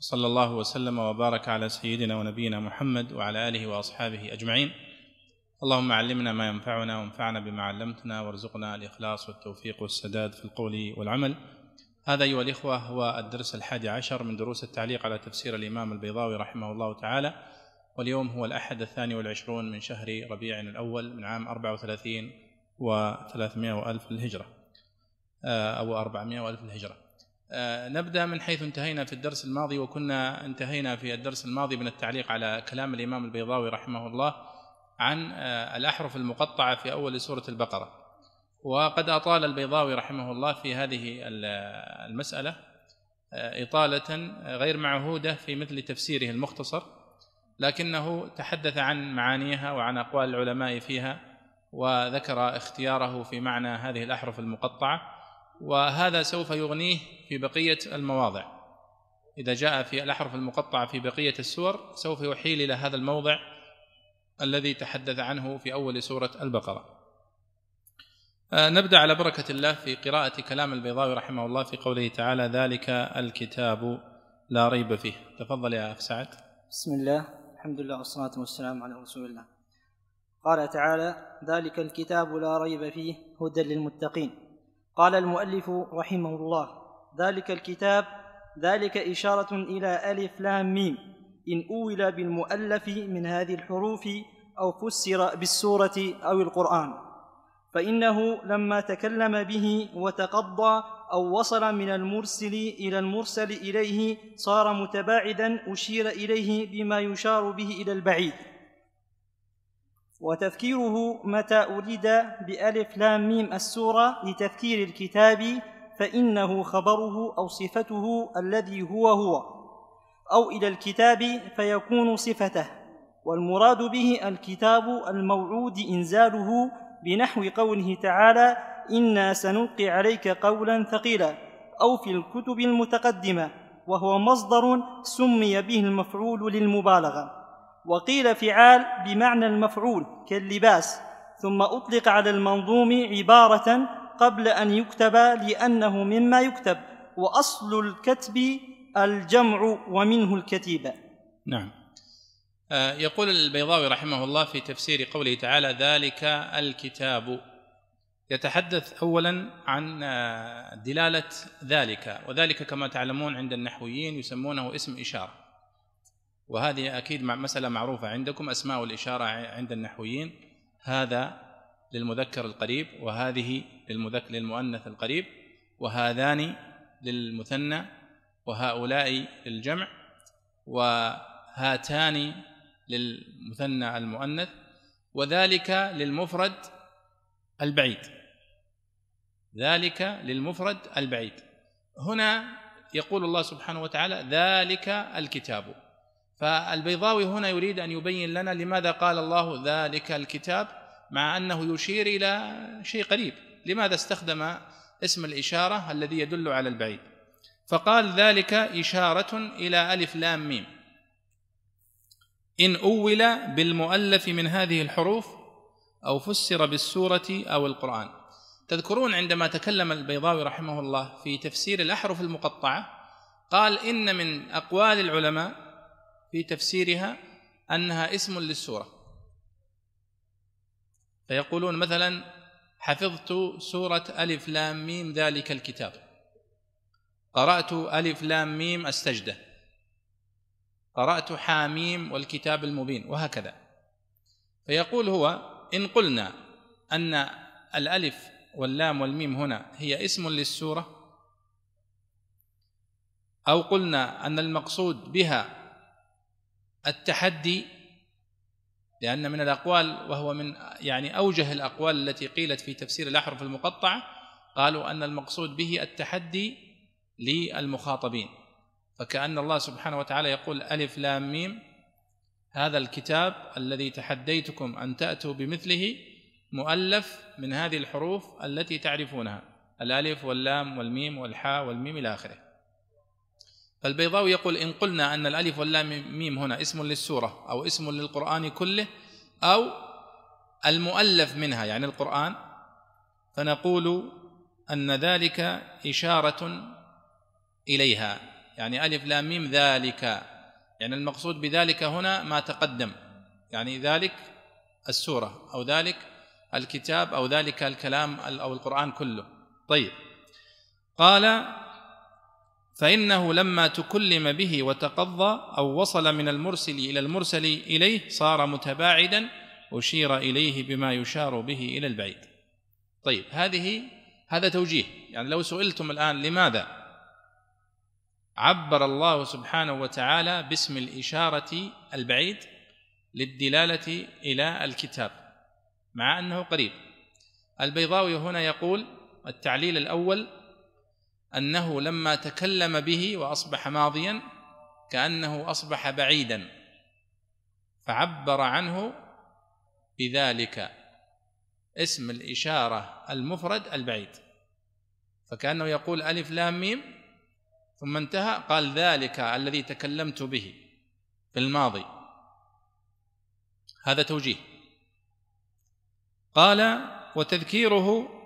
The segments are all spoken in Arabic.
صلى الله وسلم وبارك على سيدنا ونبينا محمد وعلى آله وأصحابه أجمعين. اللهم علمنا ما ينفعنا وانفعنا بما علمتنا وارزقنا الإخلاص والتوفيق والسداد في القول والعمل. هذا أيها الإخوة هو الدرس الحادي عشر من دروس التعليق على تفسير الإمام البيضاوي رحمه الله تعالى. واليوم هو الأحد الثاني والعشرون من شهر ربيع الأول من عام 34 و300 ألف الهجرة. أو 400 ألف الهجرة. نبدأ من حيث انتهينا في الدرس الماضي وكنا انتهينا في الدرس الماضي من التعليق على كلام الإمام البيضاوي رحمه الله عن الأحرف المقطعة في أول سورة البقرة. وقد أطال البيضاوي رحمه الله في هذه المسألة إطالة غير معهودة في مثل تفسيره المختصر لكنه تحدث عن معانيها وعن أقوال العلماء فيها وذكر اختياره في معنى هذه الأحرف المقطعة. وهذا سوف يغنيه في بقية المواضع. إذا جاء في الأحرف المقطعة في بقية السور سوف يحيل إلى هذا الموضع الذي تحدث عنه في أول سورة البقرة. نبدأ على بركة الله في قراءة كلام البيضاوي رحمه الله في قوله تعالى ذلك الكتاب لا ريب فيه. تفضل يا أخ سعد. بسم الله الحمد لله والصلاة والسلام على رسول الله. قال تعالى ذلك الكتاب لا ريب فيه هدى للمتقين. قال المؤلف رحمه الله ذلك الكتاب ذلك إشارة إلى ألف لام ميم. إن أول بالمؤلف من هذه الحروف أو فسر بالسورة أو القرآن. فإنه لما تكلم به وتقضى أو وصل من المرسل إلى المرسل إليه صار متباعدا أشير إليه بما يشار به إلى البعيد. وتذكيره متى أريد بألف لام ميم السورة لتذكير الكتاب فإنه خبره أو صفته الذي هو هو أو إلى الكتاب فيكون صفته والمراد به الكتاب الموعود إنزاله بنحو قوله تعالى إنا سنلقي عليك قولا ثقيلا أو في الكتب المتقدمة وهو مصدر سمي به المفعول للمبالغة. وقيل فعال بمعنى المفعول كاللباس ثم أطلق على المنظوم عبارة قبل أن يكتب لأنه مما يكتب وأصل الكتب الجمع ومنه الكتيبة نعم. يقول البيضاوي رحمه الله في تفسير قوله تعالى ذلك الكتاب يتحدث اولا عن دلالة ذلك وذلك كما تعلمون عند النحويين يسمونه اسم إشارة. وهذه أكيد مسألة معروفة عندكم أسماء الإشارة عند النحويين. هذا للمذكر القريب وهذه للمذكر للمؤنث القريب وهذان للمثنى وهؤلاء للجمع وهاتان للمثنى المؤنث وذلك للمفرد البعيد. ذلك للمفرد البعيد. هنا يقول الله سبحانه وتعالى ذلك الكتاب. فالبيضاوي هنا يريد أن يبين لنا لماذا قال الله ذلك الكتاب مع أنه يشير إلى شيء قريب. لماذا استخدم اسم الإشارة الذي يدل على البعيد؟ فقال ذلك إشارة إلى ألف لام ميم. إن أول بالمؤلف من هذه الحروف أو فسر بالسورة أو القرآن. تذكرون عندما تكلم البيضاوي رحمه الله في تفسير الأحرف المقطعة قال إن من أقوال العلماء في تفسيرها أنها اسم للسورة. فيقولون مثلا حفظت سورة ألف لام ميم ذلك الكتاب. قرأت ألف لام ميم السجده قرأت حاميم والكتاب المبين وهكذا. فيقول هو إن قلنا أن الألف واللام والميم هنا هي اسم للسورة أو قلنا أن المقصود بها التحدي لأن من الأقوال وهو من يعني أوجه الأقوال التي قيلت في تفسير الأحرف المقطعة قالوا أن المقصود به التحدي للمخاطبين. فكأن الله سبحانه وتعالى يقول ألف لام ميم هذا الكتاب الذي تحديتكم أن تأتوا بمثله مؤلف من هذه الحروف التي تعرفونها الألف واللام والميم والحاء والميم إلى آخره. فالبيضاوي يقول إن قلنا أن الألف واللام ميم هنا اسم للسورة أو اسم للقرآن كله أو المؤلف منها يعني القرآن فنقول أن ذلك إشارة إليها. يعني ألف لام ميم ذلك. يعني المقصود بذلك هنا ما تقدم. يعني ذلك السورة أو ذلك الكتاب أو ذلك الكلام أو القرآن كله. طيب. قال فإنه لما تكلم به وتقضى أو وصل من المرسل إلى المرسل إليه صار متباعدا أشير إليه بما يشار به إلى البعيد. طيب هذه هذا توجيه. يعني لو سئلتم الآن لماذا عبر الله سبحانه وتعالى باسم الإشارة البعيد للدلالة إلى الكتاب؟ مع أنه قريب. البيضاوي هنا يقول التعليل الأول أنه لما تكلم به وأصبح ماضيا كأنه أصبح بعيدا فعبر عنه بذلك اسم الإشارة المفرد البعيد. فكأنه يقول ألف لام ميم ثم انتهى قال ذلك الذي تكلمت به في الماضي. هذا توجيه. قال وتذكيره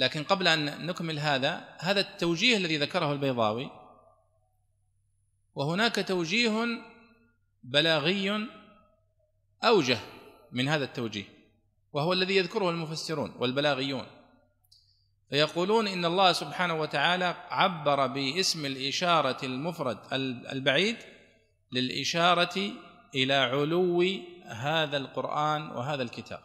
لكن قبل أن نكمل هذا هذا التوجيه الذي ذكره البيضاوي وهناك توجيه بلاغي أوجه من هذا التوجيه وهو الذي يذكره المفسرون والبلاغيون. فيقولون إن الله سبحانه وتعالى عبر باسم الإشارة المفرد البعيد للإشارة إلى علو هذا القرآن وهذا الكتاب.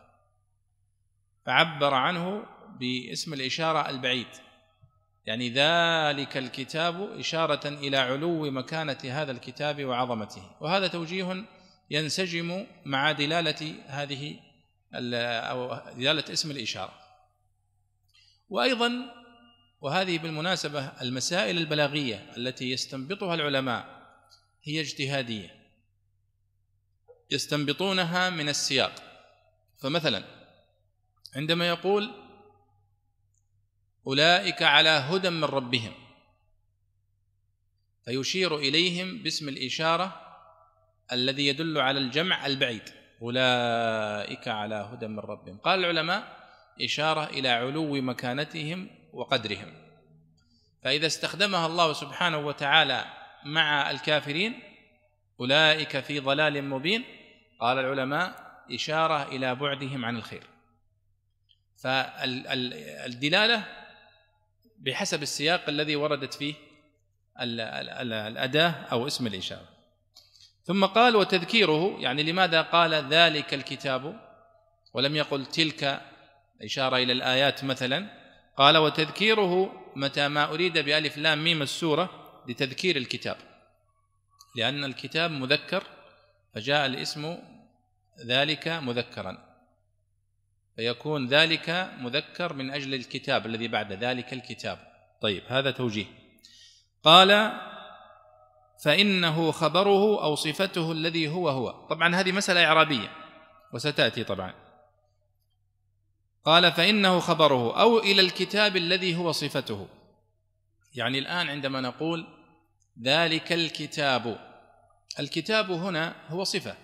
فعبر عنه باسم الإشارة البعيد. يعني ذلك الكتاب إشارة إلى علو مكانة هذا الكتاب وعظمته. وهذا توجيه ينسجم مع دلالة هذه أو دلالة اسم الإشارة. وأيضا وهذه بالمناسبة المسائل البلاغية التي يستنبطها العلماء هي اجتهادية. يستنبطونها من السياق. فمثلا عندما يقول أولئك على هدى من ربهم. فيشير إليهم باسم الإشارة الذي يدل على الجمع البعيد. أولئك على هدى من ربهم. قال العلماء إشارة إلى علو مكانتهم وقدرهم. فإذا استخدمها الله سبحانه وتعالى مع الكافرين أولئك في ضلال مبين. قال العلماء إشارة إلى بعدهم عن الخير. فالدلالة بحسب السياق الذي وردت فيه الأداة أو اسم الاشاره ثم قال وتذكيره يعني لماذا قال ذلك الكتاب؟ ولم يقل تلك إشارة إلى الآيات مثلا. قال وتذكيره متى ما أريد بألف لام ميم السورة لتذكير الكتاب. لأن الكتاب مذكر فجاء الاسم ذلك مذكرا. فيكون ذلك مذكر من أجل الكتاب الذي بعد ذلك الكتاب. طيب هذا توجيه. قال فإنه خبره أو صفته الذي هو هو. طبعا هذه مسألة إعرابية وستأتي طبعا. قال فإنه خبره أو إلى الكتاب الذي هو صفته. يعني الآن عندما نقول ذلك الكتاب الكتاب هنا هو صفة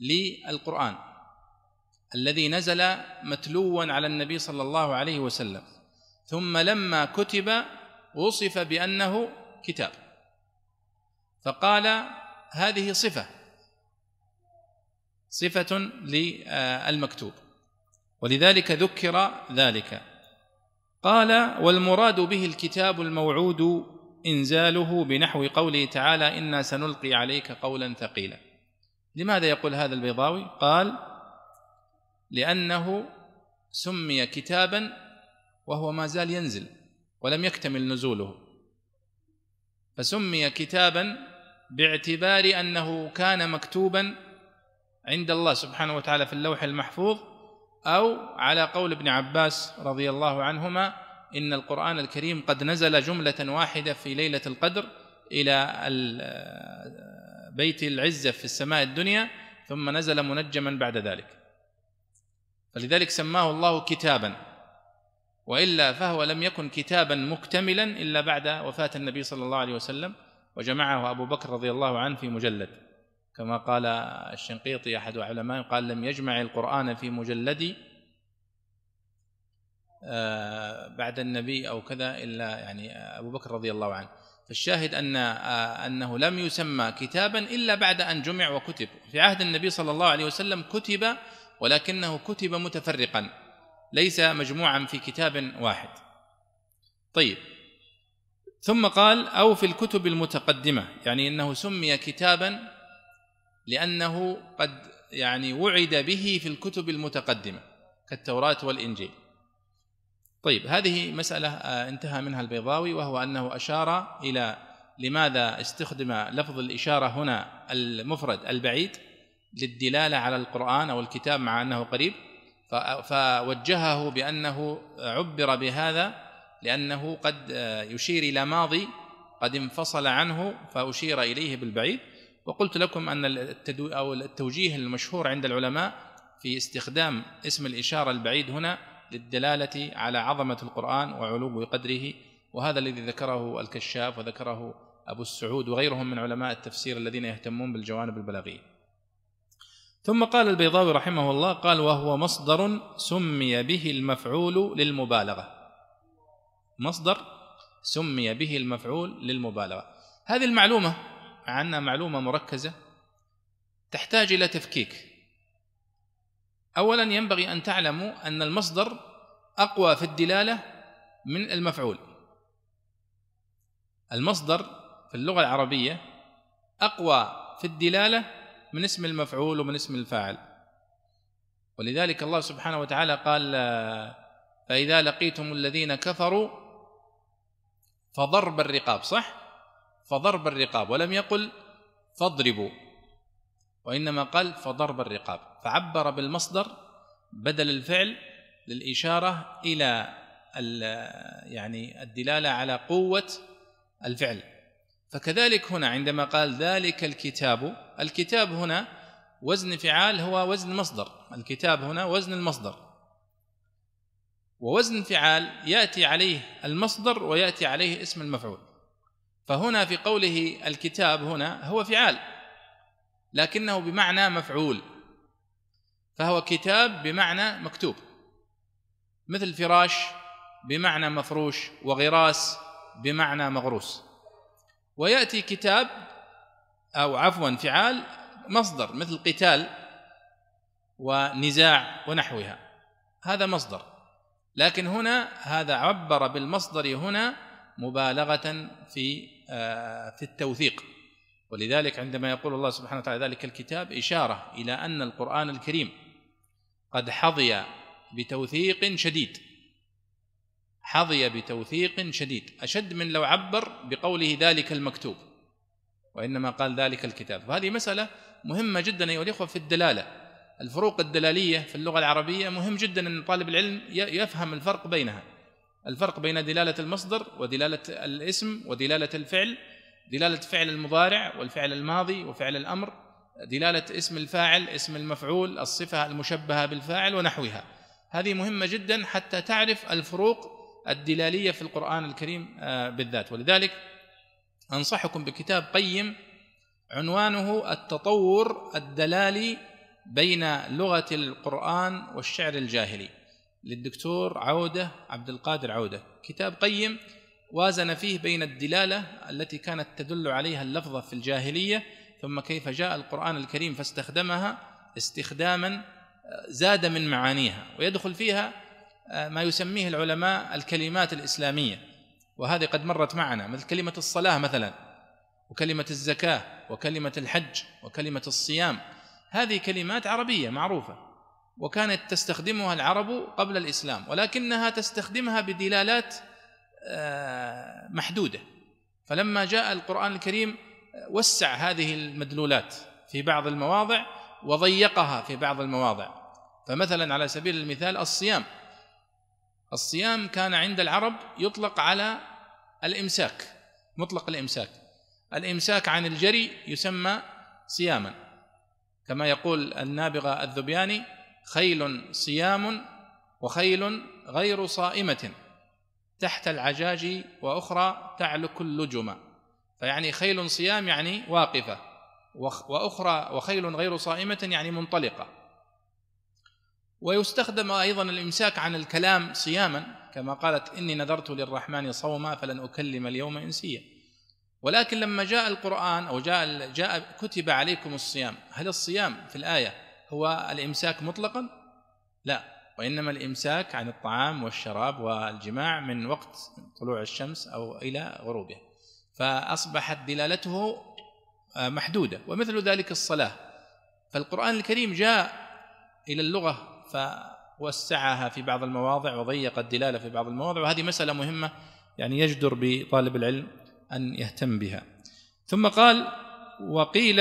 للقرآن. الذي نزل متلوا على النبي صلى الله عليه وسلم. ثم لما كتب وصف بأنه كتاب. فقال هذه صفة. صفة للمكتوب. ولذلك ذكر ذلك. قال والمراد به الكتاب الموعود إنزاله بنحو قوله تعالى إنا سنلقي عليك قولا ثقيلا. لماذا يقول هذا البيضاوي؟ قال لأنه سمي كتابا وهو ما زال ينزل ولم يكتمل نزوله. فسمي كتابا باعتبار أنه كان مكتوبا عند الله سبحانه وتعالى في اللوح المحفوظ أو على قول ابن عباس رضي الله عنهما إن القرآن الكريم قد نزل جملة واحدة في ليلة القدر إلى بيت العزة في السماء الدنيا ثم نزل منجما بعد ذلك. فلذلك سماه الله كتابا. وإلا فهو لم يكن كتابا مكتملا إلا بعد وفاة النبي صلى الله عليه وسلم وجمعه أبو بكر رضي الله عنه في مجلد. كما قال الشنقيطي أحد علماء قال لم يجمع القرآن في مجلد آه، بعد النبي أو كذا إلا يعني أبو بكر رضي الله عنه. فالشاهد أن آه، أنه لم يسمى كتابا إلا بعد أن جمع وكتب. في عهد النبي صلى الله عليه وسلم كتب ولكنه كتب متفرقا ليس مجموعا في كتاب واحد. طيب. ثم قال أو في الكتب المتقدمة يعني إنه سمي كتابا لأنه قد يعني وعد به في الكتب المتقدمة كالتوراة والإنجيل. طيب هذه مسألة آه، انتهى منها البيضاوي وهو أنه أشار إلى لماذا استخدم لفظ الإشارة هنا المفرد البعيد. للدلالة على القرآن أو الكتاب مع أنه قريب فوجهه بأنه عبر بهذا لأنه قد يشير إلى ماضي قد انفصل عنه فأشير إليه بالبعيد. وقلت لكم أن التدو أو التوجيه المشهور عند العلماء في استخدام اسم الإشارة البعيد هنا للدلالة على عظمة القرآن وعلو قدره وهذا الذي ذكره الكشاف وذكره أبو السعود وغيرهم من علماء التفسير الذين يهتمون بالجوانب البلاغية. ثم قال البيضاوي رحمه الله قال وهو مصدر سمي به المفعول للمبالغة. مصدر سمي به المفعول للمبالغة. هذه المعلومة مع أنها معلومة مركزة تحتاج إلى تفكيك. اولا ينبغي أن تعلموا أن المصدر أقوى في الدلالة من المفعول. المصدر في اللغة العربية أقوى في الدلالة من اسم المفعول ومن اسم الفاعل. ولذلك الله سبحانه وتعالى قال فإذا لقيتم الذين كفروا فضرب الرقاب صح؟ فضرب الرقاب ولم يقل فاضربوا وإنما قال فضرب الرقاب. فعبر بالمصدر بدل الفعل للإشارة إلى يعني الدلالة على قوة الفعل. فكذلك هنا عندما قال ذلك الكتاب الكتاب هنا وزن فعال هو وزن مصدر. الكتاب هنا وزن المصدر. ووزن فعال يأتي عليه المصدر ويأتي عليه اسم المفعول. فهنا في قوله الكتاب هنا هو فعال لكنه بمعنى مفعول. فهو كتاب بمعنى مكتوب. مثل فراش بمعنى مفروش وغراس بمعنى مغروس. ويأتي كتاب أو عفوا فعال مصدر مثل قتال ونزاع ونحوها. هذا مصدر. لكن هنا هذا عبر بالمصدر هنا مبالغة في آه، في التوثيق. ولذلك عندما يقول الله سبحانه وتعالى ذلك الكتاب إشارة إلى أن القرآن الكريم قد حظي بتوثيق شديد. حظي بتوثيق شديد. أشد من لو عبر بقوله ذلك المكتوب. وإنما قال ذلك الكتاب. فهذه مسألة مهمة جدا أيها الإخوة في الدلالة. الفروق الدلالية في اللغة العربية مهم جدا أن طالب العلم يفهم الفرق بينها. الفرق بين دلالة المصدر ودلالة الاسم ودلالة الفعل دلالة فعل المضارع والفعل الماضي وفعل الأمر دلالة اسم الفاعل اسم المفعول الصفة المشبهة بالفاعل ونحوها. هذه مهمة جدا حتى تعرف الفروق الدلالية في القرآن الكريم آه، بالذات. ولذلك أنصحكم بكتاب قيم عنوانه التطور الدلالي بين لغة القرآن والشعر الجاهلي. للدكتور عودة عبد القادر عودة. كتاب قيم وازن فيه بين الدلالة التي كانت تدل عليها اللفظة في الجاهلية ثم كيف جاء القرآن الكريم فاستخدمها استخداما آه، زاد من معانيها. ويدخل فيها ما يسميه العلماء الكلمات الإسلامية. وهذه قد مرت معنا مثل كلمة الصلاة مثلا وكلمة الزكاة وكلمة الحج وكلمة الصيام. هذه كلمات عربية معروفة وكانت تستخدمها العرب قبل الإسلام ولكنها تستخدمها بدلالات آه، محدودة. فلما جاء القرآن الكريم وسع هذه المدلولات في بعض المواضع وضيقها في بعض المواضع. فمثلا على سبيل المثال الصيام. الصيام كان عند العرب يطلق على الإمساك مطلق الإمساك. الإمساك عن الجري يسمى صياما. كما يقول النابغة الذبياني خيل صيام وخيل غير صائمة. تحت العجاج وأخرى تعلك اللجم. فيعني خيل صيام يعني واقفة. وأخرى وخيل غير صائمة يعني منطلقة. ويستخدم أيضا الإمساك عن الكلام صياما. كما قالت إني نذرت للرحمن صوما فلن أكلم اليوم إنسيا. ولكن لما جاء القرآن أو جاء جاء كتب عليكم الصيام هل الصيام في الآية هو الإمساك مطلقا؟ لا وإنما الإمساك عن الطعام والشراب والجماع من وقت طلوع الشمس أو إلى غروبها. فأصبحت دلالته آه، محدودة ومثل ذلك الصلاة. فالقرآن الكريم جاء إلى اللغة فوسعها في بعض المواضع وضيق الدلالة في بعض المواضع وهذه مسألة مهمة يعني يجدر بطالب العلم أن يهتم بها. ثم قال وقيل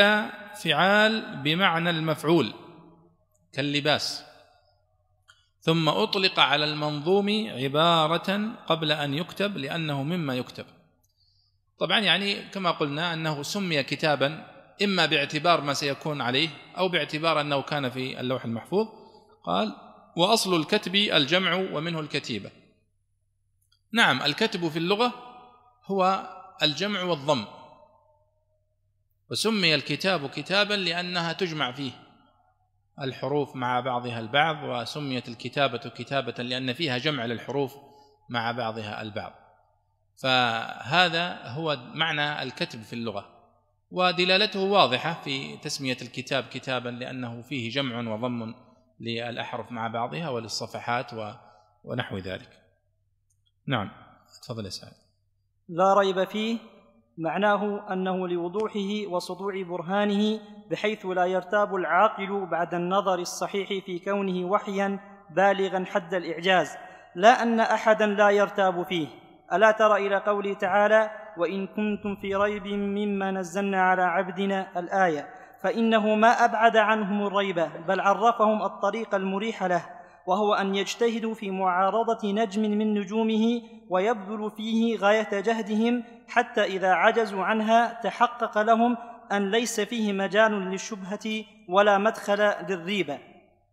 فعال بمعنى المفعول كاللباس. ثم أطلق على المنظوم عبارة قبل أن يكتب لأنه مما يكتب. طبعا يعني كما قلنا أنه سمي كتابا إما باعتبار ما سيكون عليه أو باعتبار أنه كان في اللوح المحفوظ. قال وأصل الكتب الجمع ومنه الكتيبة. نعم الكتب في اللغة هو الجمع والضم. وسمي الكتاب كتابا لأنها تجمع فيه الحروف مع بعضها البعض وسميت الكتابة كتابة لأن فيها جمع للحروف مع بعضها البعض. فهذا هو معنى الكتب في اللغة. ودلالته واضحة في تسمية الكتاب كتابا لأنه فيه جمع وضم للأحرف مع بعضها وللصفحات ونحو ذلك. نعم تفضل يا سعد. لا ريب فيه معناه أنه لوضوحه وسطوع برهانه بحيث لا يرتاب العاقل بعد النظر الصحيح في كونه وحيا بالغا حد الإعجاز. لا أن احدا لا يرتاب فيه. ألا تر إلى قوله تعالى وإن كنتم في ريب مما نزلنا على عبدنا الآية. فإنه ما أبعد عنهم الريب بل عرفهم الطريق المريح له وهو أن يجتهدوا في معارضة نجم من نجومه ويبذلوا فيه غاية جهدهم حتى إذا عجزوا عنها تحقق لهم أن ليس فيه مجال للشبهة ولا مدخل للريبه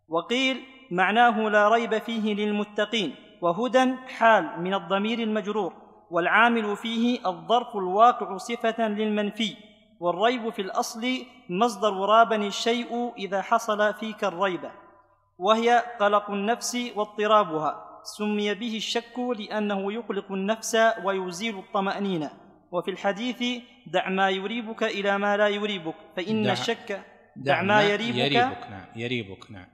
وقيل معناه لا ريب فيه للمتقين وهدى حال من الضمير المجرور والعامل فيه الظرف الواقع صفة للمنفي. والريب في الأصل مصدر رابني الشيء إذا حصل فيك الريبه وهي قلق النفس واضطرابها سمي به الشك لأنه يقلق النفس ويزيل الطمأنينة. وفي الحديث دع ما يريبك إلى ما لا يريبك فإن دع الشك دع, دع ما يريبك, يريبك نعم يريبك نعم.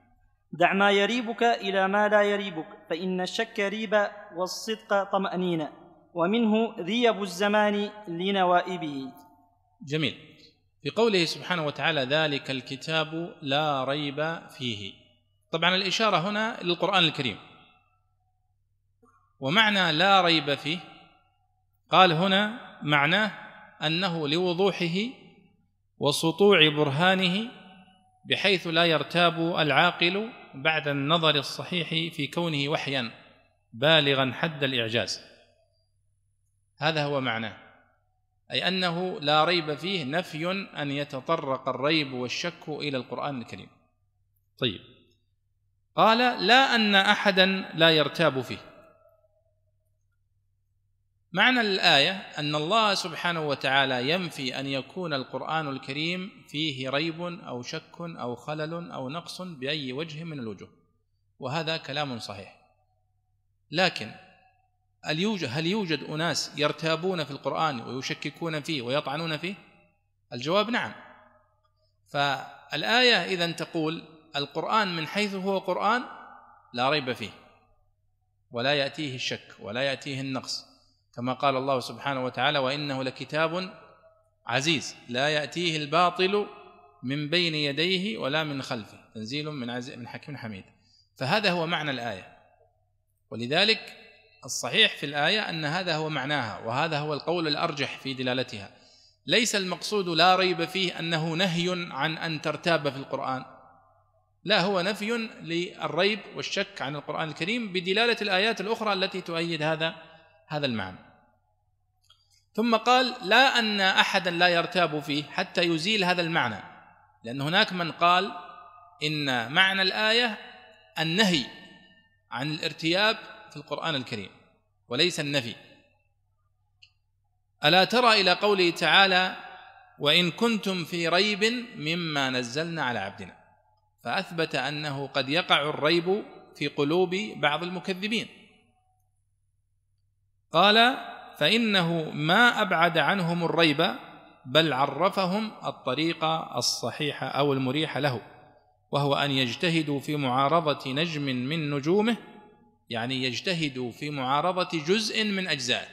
دع ما يريبك إلى ما لا يريبك فإن الشك ريب والصدق طمأنينة ومنه ريب الزمان لنوائبه. جميل. في قوله سبحانه وتعالى ذلك الكتاب لا ريب فيه. طبعا الإشارة هنا للقرآن الكريم. ومعنى لا ريب فيه قال هنا معناه أنه لوضوحه وسطوع برهانه بحيث لا يرتاب العاقل بعد النظر الصحيح في كونه وحيا بالغا حد الإعجاز. هذا هو معناه. أي أنه لا ريب فيه نفي أن يتطرق الريب والشك إلى القرآن الكريم. طيب. قال لا أن احدا لا يرتاب فيه. معنى الآية أن الله سبحانه وتعالى ينفي أن يكون القرآن الكريم فيه ريب أو شك أو خلل أو نقص بأي وجه من الوجوه. وهذا كلام صحيح. لكن هل يوجد, هل يوجد أناس يرتابون في القرآن ويشككون فيه ويطعنون فيه؟ الجواب نعم. فالآية إذا تقول القرآن من حيث هو قرآن لا ريب فيه ولا يأتيه الشك ولا يأتيه النقص. كما قال الله سبحانه وتعالى وإنه لكتاب عزيز لا يأتيه الباطل من بين يديه ولا من خلفه. تنزيل من عزيز من حكيم حميد. فهذا هو معنى الآية. ولذلك الصحيح في الآية أن هذا هو معناها وهذا هو القول الأرجح في دلالتها. ليس المقصود لا ريب فيه أنه نهي عن أن ترتاب في القرآن. لا هو نفي للريب والشك عن القرآن الكريم بدلالة الآيات الأخرى التي تؤيد هذا هذا المعنى. ثم قال لا أن أحدا لا يرتاب فيه حتى يزيل هذا المعنى لأن هناك من قال إن معنى الآية النهي عن الارتياب في القرآن الكريم وليس النفي. ألا ترى إلى قوله تعالى وإن كنتم في ريب مما نزلنا على عبدنا فأثبت أنه قد يقع الريب في قلوب بعض المكذبين. قال فإنه ما أبعد عنهم الريب بل عرفهم الطريق الصحيح أو المريح له وهو أن يجتهدوا في معارضة نجم من نجومه يعني يجتهدوا في معارضة جزء من أجزائه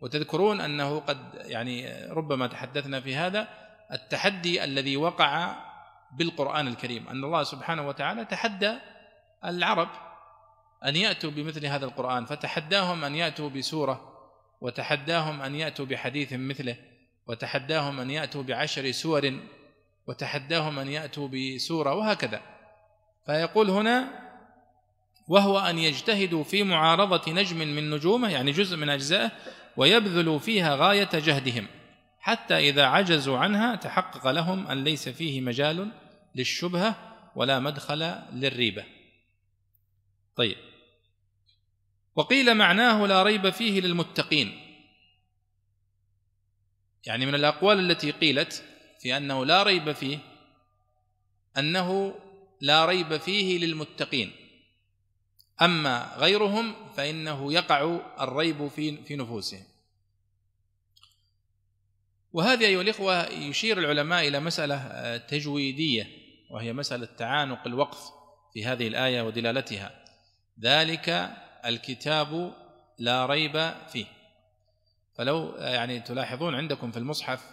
وتذكرون أنه قد يعني ربما تحدثنا في هذا التحدي الذي وقع بالقرآن الكريم أن الله سبحانه وتعالى تحدى العرب أن يأتوا بمثل هذا القرآن فتحداهم أن يأتوا بسورة وتحداهم أن يأتوا بحديث مثله وتحداهم أن يأتوا بعشر سور وتحداهم أن يأتوا بسورة وهكذا. فيقول هنا وهو أن يجتهدوا في معارضة نجم من نجومه يعني جزء من أجزائه ويبذلوا فيها غاية جهدهم حتى إذا عجزوا عنها تحقق لهم أن ليس فيه مجال للشبهة ولا مدخل للريبة. طيب. وقيل معناه لا ريب فيه للمتقين. يعني من الأقوال التي قيلت في أنه لا ريب فيه أنه لا ريب فيه للمتقين. أما غيرهم فإنه يقع الريب في في نفوسهم. وهذه أيها الإخوة يشير العلماء إلى مسألة تجويدية وهي مسألة تعانق الوقف في هذه الآية ودلالتها. ذلك الكتاب لا ريب فيه. فلو يعني تلاحظون عندكم في المصحف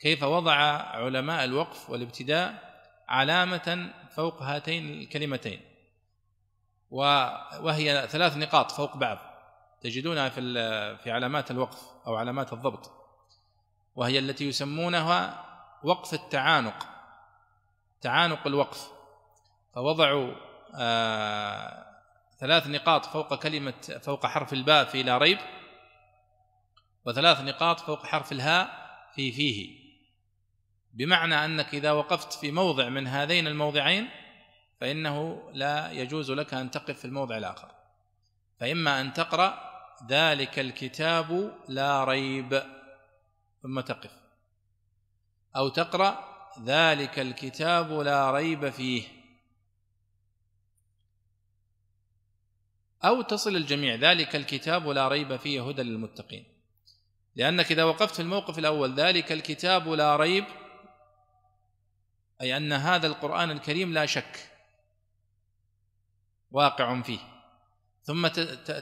كيف وضع علماء الوقف والابتداء علامة فوق هاتين الكلمتين. وهي ثلاث نقاط فوق بعض. تجدونها في في علامات الوقف أو علامات الضبط. وهي التي يسمونها وقف التعانق. تعانق الوقف. فوضعوا آه ثلاث نقاط فوق كلمة فوق حرف الباء في لا ريب وثلاث نقاط فوق حرف الهاء في فيه. بمعنى أنك إذا وقفت في موضع من هذين الموضعين فإنه لا يجوز لك أن تقف في الموضع الآخر. فإما أن تقرأ ذلك الكتاب لا ريب ثم تقف. أو تقرأ ذلك الكتاب لا ريب فيه. أو تصل الجميع ذلك الكتاب لا ريب فيه هدى للمتقين. لأنك إذا وقفت في الموقف الأول ذلك الكتاب لا ريب أي أن هذا القرآن الكريم لا شك. واقع فيه. ثم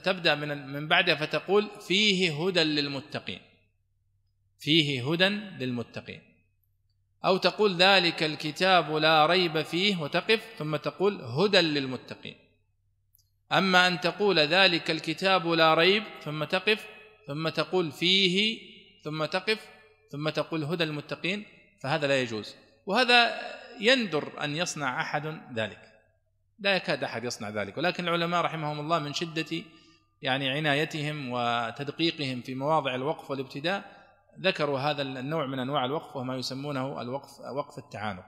تبدأ من من بعدها فتقول فيه هدى للمتقين. فيه هدى للمتقين. أو تقول ذلك الكتاب لا ريب فيه وتقف ثم تقول هدى للمتقين. أما أن تقول ذلك الكتاب لا ريب ثم تقف ثم تقول فيه ثم تقف ثم تقول هدى المتقين فهذا لا يجوز. وهذا يندر أن يصنع أحد ذلك. لا يكاد أحد يصنع ذلك. ولكن العلماء رحمهم الله من شدة يعني عنايتهم وتدقيقهم في مواضع الوقف والابتداء ذكروا هذا النوع من أنواع الوقف وما يسمونه الوقف وقف التعانق.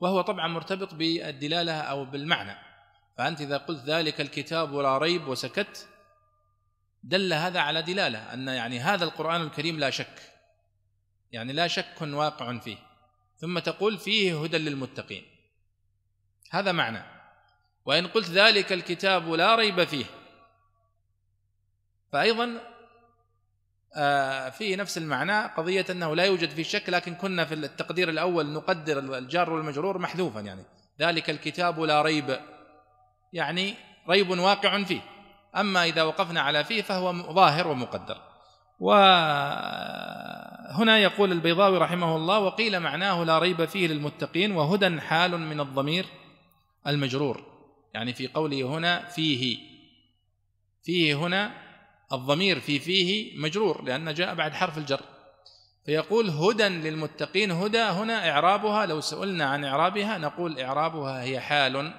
وهو طبعا مرتبط بالدلالة أو بالمعنى. فأنت إذا قلت ذلك الكتاب لا ريب وسكت دل هذا على دلالة أن يعني هذا القرآن الكريم لا شك. يعني لا شك واقع فيه. ثم تقول فيه هدى للمتقين. هذا معنى. وإن قلت ذلك الكتاب لا ريب فيه. فأيضا آه، فيه نفس المعنى قضية أنه لا يوجد في شك لكن كنا في التقدير الأول نقدر الجار والمجرور محذوفا يعني. ذلك الكتاب لا ريب. يعني ريب واقع فيه. أما إذا وقفنا على فيه فهو ظاهر ومقدر. وهنا يقول البيضاوي رحمه الله وقيل معناه لا ريب فيه للمتقين وهدى حال من الضمير. المجرور يعني في قوله هنا فيه فيه هنا الضمير في فيه مجرور لأن جاء بعد حرف الجر فيقول هدى للمتقين هدى هنا إعرابها لو سئلنا عن إعرابها نقول إعرابها هي حال.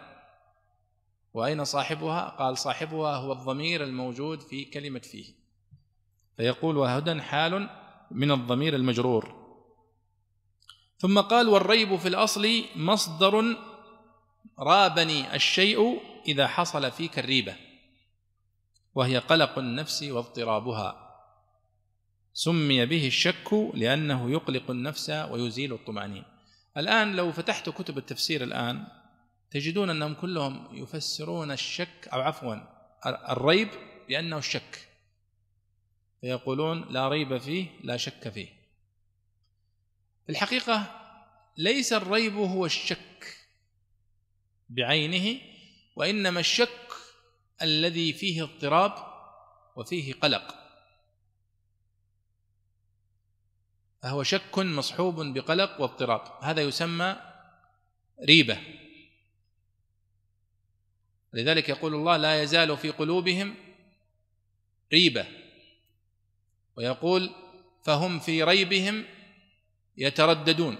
وأين صاحبها؟ قال صاحبها هو الضمير الموجود في كلمة فيه. فيقول وهدى حال من الضمير المجرور. ثم قال والريب في الأصل مصدر رابني الشيء إذا حصل فيك الريبة وهي قلق النفس واضطرابها. سمي به الشك لأنه يقلق النفس ويزيل الطمأنينة. الآن لو فتحت كتب التفسير الآن تجدون أنهم كلهم يفسرون الشك أو عفوا الريب بأنه الشك فيقولون لا ريب فيه لا شك فيه. في الحقيقة ليس الريب هو الشك. بعينه وإنما الشك الذي فيه اضطراب وفيه قلق. فهو شك مصحوب بقلق واضطراب. هذا يسمى ريبة. لذلك يقول الله لا يزال في قلوبهم ريبة. ويقول فهم في ريبهم يترددون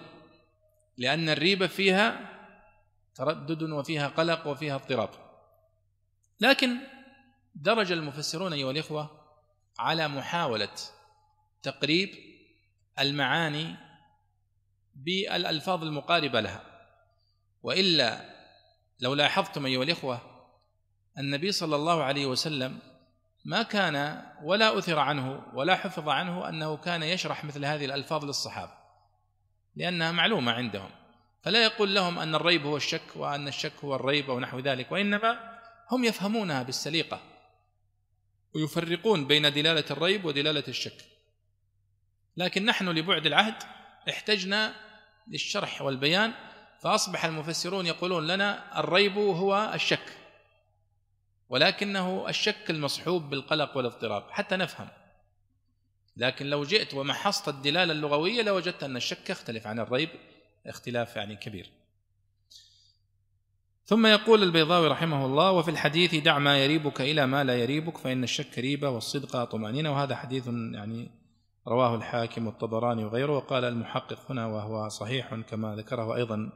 لأن الريبة فيها تردد وفيها قلق وفيها اضطراب. لكن درج المفسرون أيها الإخوة على محاولة تقريب المعاني بالألفاظ المقاربة لها. وإلا لو لاحظتم أيها الإخوة النبي صلى الله عليه وسلم ما كان ولا أثر عنه ولا حفظ عنه أنه كان يشرح مثل هذه الألفاظ للصحابة لأنها معلومة عندهم. فلا يقول لهم أن الريب هو الشك وأن الشك هو الريب أو نحو ذلك وإنما هم يفهمونها بالسليقة ويفرقون بين دلالة الريب ودلالة الشك. لكن نحن لبعد العهد احتجنا للشرح والبيان فأصبح المفسرون يقولون لنا الريب هو الشك ولكنه الشك المصحوب بالقلق والاضطراب حتى نفهم. لكن لو جئت ومحصت الدلالة اللغوية لوجدت أن الشك يختلف عن الريب اختلاف يعني كبير. ثم يقول البيضاوي رحمه الله وفي الحديث دع ما يريبك إلى ما لا يريبك فإن الشك ريبة والصدق طمأنينة. وهذا حديث يعني رواه الحاكم والطبراني وغيره. وقال المحقق هنا وهو صحيح كما ذكره أيضا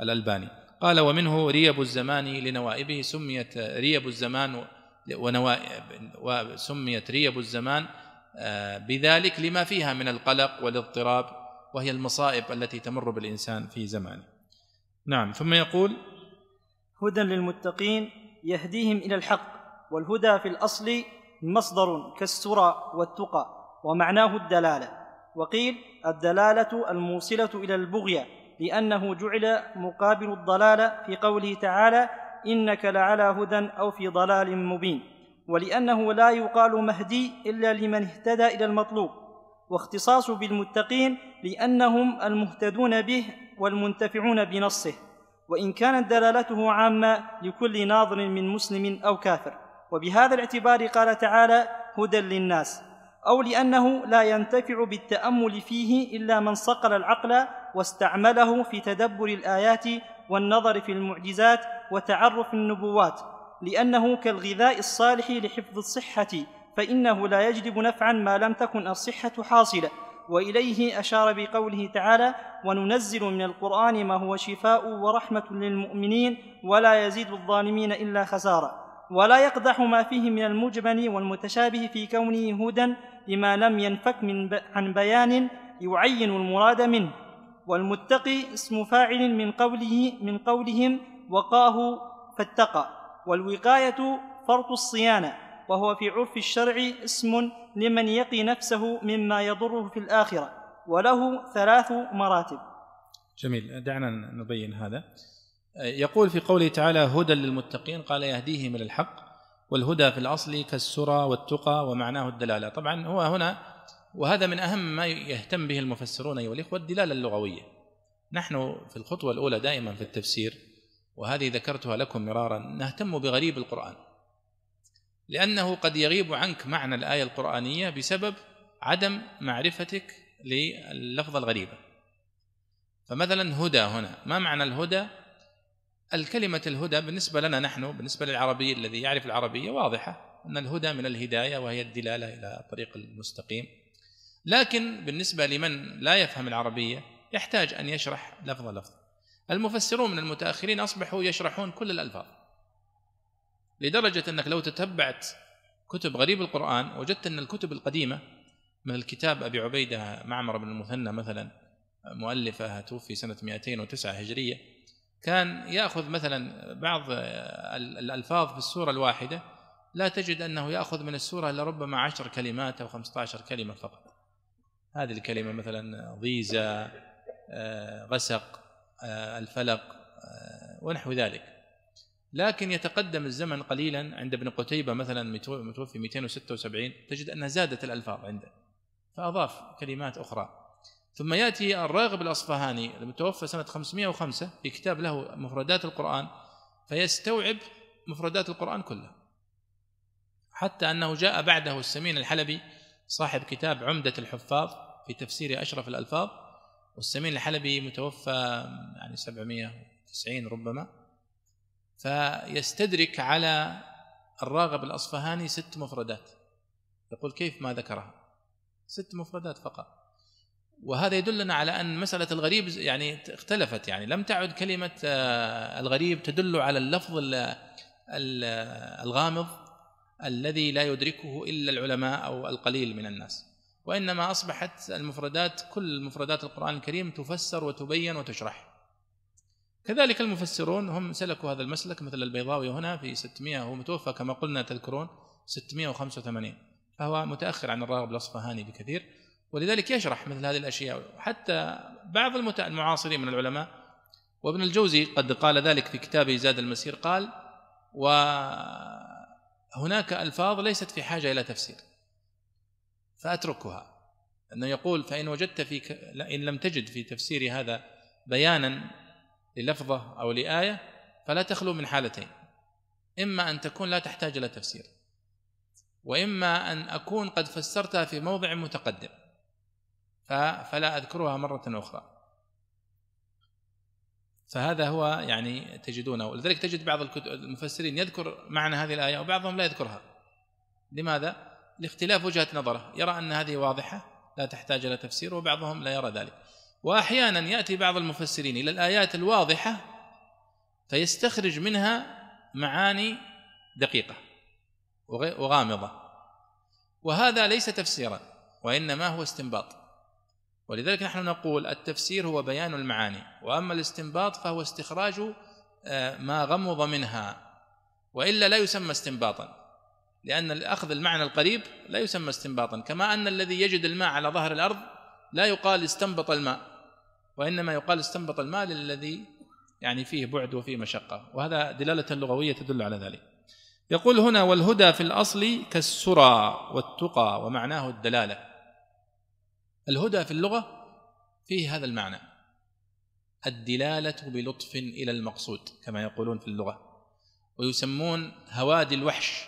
الألباني. قال ومنه ريب الزمان لنوائبه سميت ريب الزمان ونوائب وسميت ريب الزمان آه، بذلك لما فيها من القلق والاضطراب وهي المصائب التي تمر بالإنسان في زمانه. نعم ثم يقول هدى للمتقين يهديهم إلى الحق والهدى في الأصل مصدر كالسرى والتقى ومعناه الدلالة. وقيل الدلالة الموصلة إلى البغية لأنه جعل مقابل الضلال في قوله تعالى إنك لعلى هدى أو في ضلال مبين. ولأنه لا يقال مهدي إلا لمن اهتدى إلى المطلوب. واختصاص بالمتقين لأنهم المهتدون به والمنتفعون بنصه وإن كانت دلالته عامة لكل ناظر من مسلم أو كافر. وبهذا الاعتبار قال تعالى هدى للناس. أو لأنه لا ينتفع بالتأمل فيه إلا من صقل العقل واستعمله في تدبر الآيات والنظر في المعجزات وتعرف النبوات لأنه كالغذاء الصالح لحفظ الصحة فإنه لا يجلب نفعا ما لم تكن الصحة حاصلة. وإليه أشار بقوله تعالى وننزل من القرآن ما هو شفاء ورحمة للمؤمنين ولا يزيد الظالمين إلا خسارا ولا يقدح ما فيه من المجمل والمتشابه في كونه هدى لما لم ينفك من ب... عن بيان يعين المراد منه. والمتقي اسم فاعل من قوله من قولهم وقاه فاتقى. والوقاية فرط الصيانة. وهو في عرف الشرع اسم لمن يقي نفسه مما يضره في الآخرة وله ثلاث مراتب. جميل دعنا نبين هذا. يقول في قوله تعالى هدى للمتقين قال يهديهم إلى الحق والهدى في الأصل كالسرى والتقى ومعناه الدلالة. طبعا هو هنا وهذا من أهم ما يهتم به المفسرون أيها الإخوة الدلالة اللغوية. نحن في الخطوة الأولى دائما في التفسير وهذه ذكرتها لكم مرارا نهتم بغريب القرآن. لأنه قد يغيب عنك معنى الآية القرآنية بسبب عدم معرفتك لللفظه الغريبه فمثلا هدى هنا. ما معنى الهدى؟ الكلمة الهدى بالنسبة لنا نحن بالنسبة للعربي الذي يعرف العربية واضحة أن الهدى من الهداية وهي الدلالة إلى الطريق المستقيم. لكن بالنسبة لمن لا يفهم العربية يحتاج أن يشرح لفظ لفظ. المفسرون من المتأخرين أصبحوا يشرحون كل الألفاظ. لدرجة أنك لو تتبعت كتب غريب القرآن وجدت أن الكتب القديمة من الكتاب أبي عبيدة معمر بن المثنى مثلا مؤلفة توفي سنة 209 هجرية كان يأخذ مثلا بعض الألفاظ في السورة الواحدة لا تجد أنه يأخذ من السورة إلا ربما عشر كلمات أو 15 كلمة فقط. هذه الكلمة مثلا ضيزة آه، غسق آه، الفلق آه، ونحو ذلك. لكن يتقدم الزمن قليلا عند ابن قتيبة مثلا متوفي 276 تجد أنها زادت الألفاظ عنده فأضاف كلمات أخرى. ثم يأتي الراغب الأصفهاني المتوفى سنة 505 في كتاب له مفردات القرآن فيستوعب مفردات القرآن كلها. حتى أنه جاء بعده السمين الحلبي صاحب كتاب عمدة الحفاظ في تفسير أشرف الألفاظ والسمين الحلبي متوفى يعني 790 ربما. فيستدرك على الراغب الأصفهاني ست مفردات. يقول كيف ما ذكرها؟ ست مفردات فقط. وهذا يدلنا على أن مسألة الغريب يعني اختلفت. يعني لم تعد كلمة آه، الغريب تدل على اللفظ الغامض الذي لا يدركه إلا العلماء أو القليل من الناس. وإنما أصبحت المفردات كل مفردات القرآن الكريم تفسر وتبين وتشرح. كذلك المفسرون هم سلكوا هذا المسلك مثل البيضاوي هنا في 600 هو متوفى كما قلنا تذكرون 685 فهو متأخر عن الراغب الاصفهاني بكثير ولذلك يشرح مثل هذه الأشياء. حتى بعض المعاصرين من العلماء وابن الجوزي قد قال ذلك في كتابه زاد المسير قال وهناك ألفاظ ليست في حاجة إلى تفسير فأتركها. أنه يقول فإن وجدت في ان لم تجد في تفسير هذا بيانا للفظة أو لآية فلا تخلو من حالتين. إما أن تكون لا تحتاج إلى تفسير وإما أن أكون قد فسرتها في موضع متقدم فلا أذكرها مرة أخرى. فهذا هو يعني تجدونه. ولذلك تجد بعض المفسرين يذكر معنى هذه الآية وبعضهم لا يذكرها. لماذا؟ لاختلاف وجهة نظره. يرى أن هذه واضحة لا تحتاج إلى تفسير وبعضهم لا يرى ذلك. وأحيانا يأتي بعض المفسرين إلى الآيات الواضحة فيستخرج منها معاني دقيقة وغامضة. وهذا ليس تفسيرا وإنما هو استنباط. ولذلك نحن نقول التفسير هو بيان المعاني وأما الاستنباط فهو استخراج آه، ما غمض منها. وإلا لا يسمى استنباطا لأن اخذ المعنى القريب لا يسمى استنباطا كما أن الذي يجد الماء على ظهر الأرض لا يقال استنبط الماء. وإنما يقال استنبط الماء للذي يعني فيه بعد وفيه مشقة وهذا دلالة لغوية تدل على ذلك. يقول هنا والهدى في الأصل كالسرى والتقى ومعناه الدلالة. الهدى في اللغة فيه هذا المعنى الدلالة بلطف إلى المقصود كما يقولون في اللغة. ويسمون هوادي الوحش.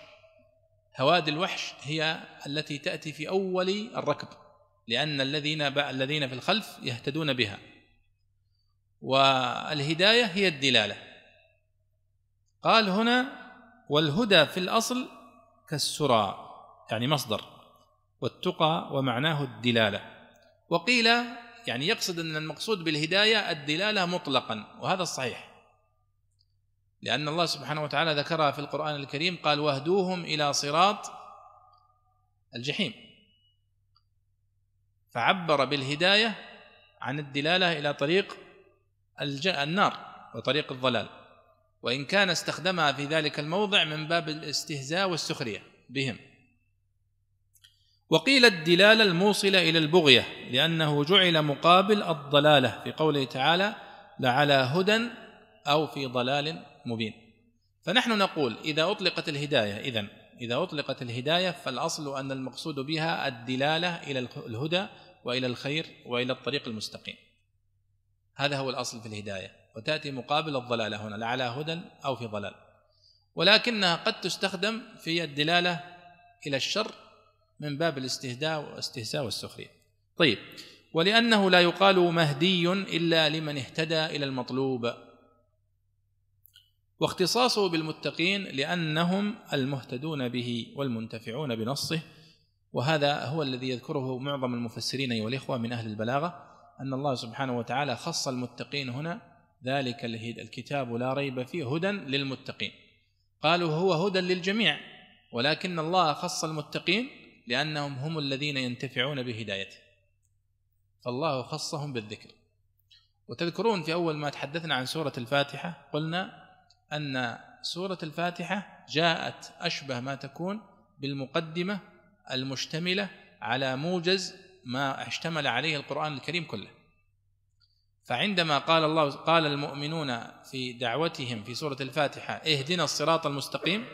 هوادي الوحش هي التي تأتي في أول الركب لأن الذين الذين في الخلف يهتدون بها. والهداية هي الدلالة. قال هنا والهدى في الأصل كالسرى يعني مصدر والتقى ومعناه الدلالة. وقيل يعني يقصد أن المقصود بالهداية الدلالة مطلقا وهذا الصحيح. لأن الله سبحانه وتعالى ذكرها في القرآن الكريم قال واهدوهم إلى صراط الجحيم فعبر بالهداية عن الدلالة إلى طريق النار وطريق الضلال. وإن كان استخدمها في ذلك الموضع من باب الاستهزاء والسخرية بهم. وقيل الدلاله الموصله إلى البغية لأنه جعل مقابل الضلالة في قوله تعالى لعلى هدى أو في ضلال مبين فنحن نقول إذا أطلقت الهداية اذا إذا أطلقت الهداية فالأصل أن المقصود بها الدلالة إلى الهدى وإلى الخير وإلى الطريق المستقيم. هذا هو الأصل في الهداية وتأتي مقابل الضلالة هنا لعلى هدى أو في ضلال. ولكنها قد تستخدم في الدلالة إلى الشر من باب الاستهداء والاستهزاء والسخرية. طيب ولأنه لا يقال مهدي إلا لمن اهتدى إلى المطلوب. واختصاصه بالمتقين لأنهم المهتدون به والمنتفعون بنصه وهذا هو الذي يذكره معظم المفسرين أيها الإخوة من أهل البلاغة. أن الله سبحانه وتعالى خص المتقين هنا ذلك الكتاب لا ريب فيه هدى للمتقين. قالوا هو هدى للجميع ولكن الله خص المتقين لأنهم هم الذين ينتفعون بهدايته. فالله خصهم بالذكر. وتذكرون في أول ما تحدثنا عن سورة الفاتحة قلنا أن سورة الفاتحة جاءت أشبه ما تكون بالمقدمة المشتملة على موجز ما اشتمل عليه القرآن الكريم كله. فعندما قال الله قال المؤمنون في دعوتهم في سورة الفاتحة اهدنا الصراط المستقيم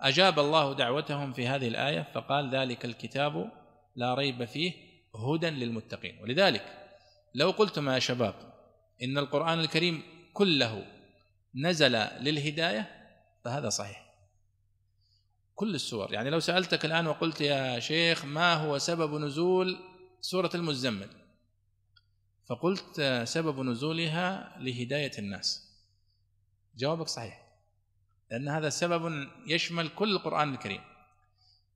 أجاب الله دعوتهم في هذه الآية فقال ذلك الكتاب لا ريب فيه هدى للمتقين. ولذلك لو قلتم يا شباب إن القرآن الكريم كله نزل للهداية فهذا صحيح. كل السور. يعني لو سألتك الآن وقلت يا شيخ ما هو سبب نزول سورة المزمل؟ فقلت سبب نزولها لهداية الناس. جوابك صحيح لأن هذا سبب يشمل كل القرآن الكريم.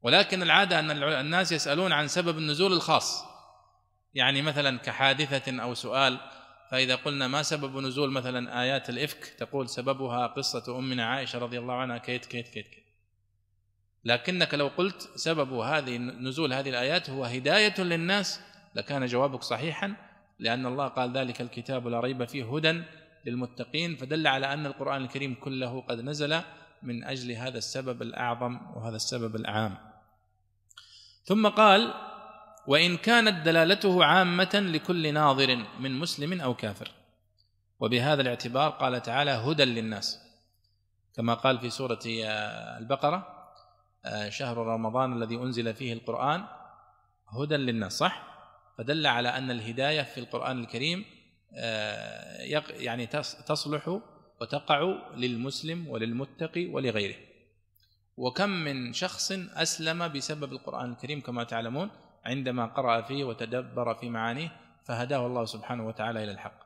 ولكن العادة أن الناس يسألون عن سبب النزول الخاص. يعني مثلا كحادثة أو سؤال فإذا قلنا ما سبب نزول مثلا آيات الإفك تقول سببها قصة أمنا عائشة رضي الله عنها كيت كيت كيت, كيت. لكنك لو قلت سبب هذه نزول هذه الآيات هو هداية للناس لكان جوابك صحيحا لأن الله قال ذلك الكتاب لا ريب فيه هدى للمتقين فدل على أن القرآن الكريم كله قد نزل من أجل هذا السبب الأعظم وهذا السبب العام. ثم قال وإن كانت دلالته عامة لكل ناظر من مسلم أو كافر. وبهذا الاعتبار قال تعالى هدى للناس. كما قال في سورة البقرة شهر رمضان الذي أنزل فيه القرآن هدى للناس صح؟ فدل على أن الهداية في القرآن الكريم يعني تصلح وتقع للمسلم وللمتقي ولغيره. وكم من شخص أسلم بسبب القرآن الكريم كما تعلمون عندما قرأ فيه وتدبر في معانيه فهداه الله سبحانه وتعالى إلى الحق.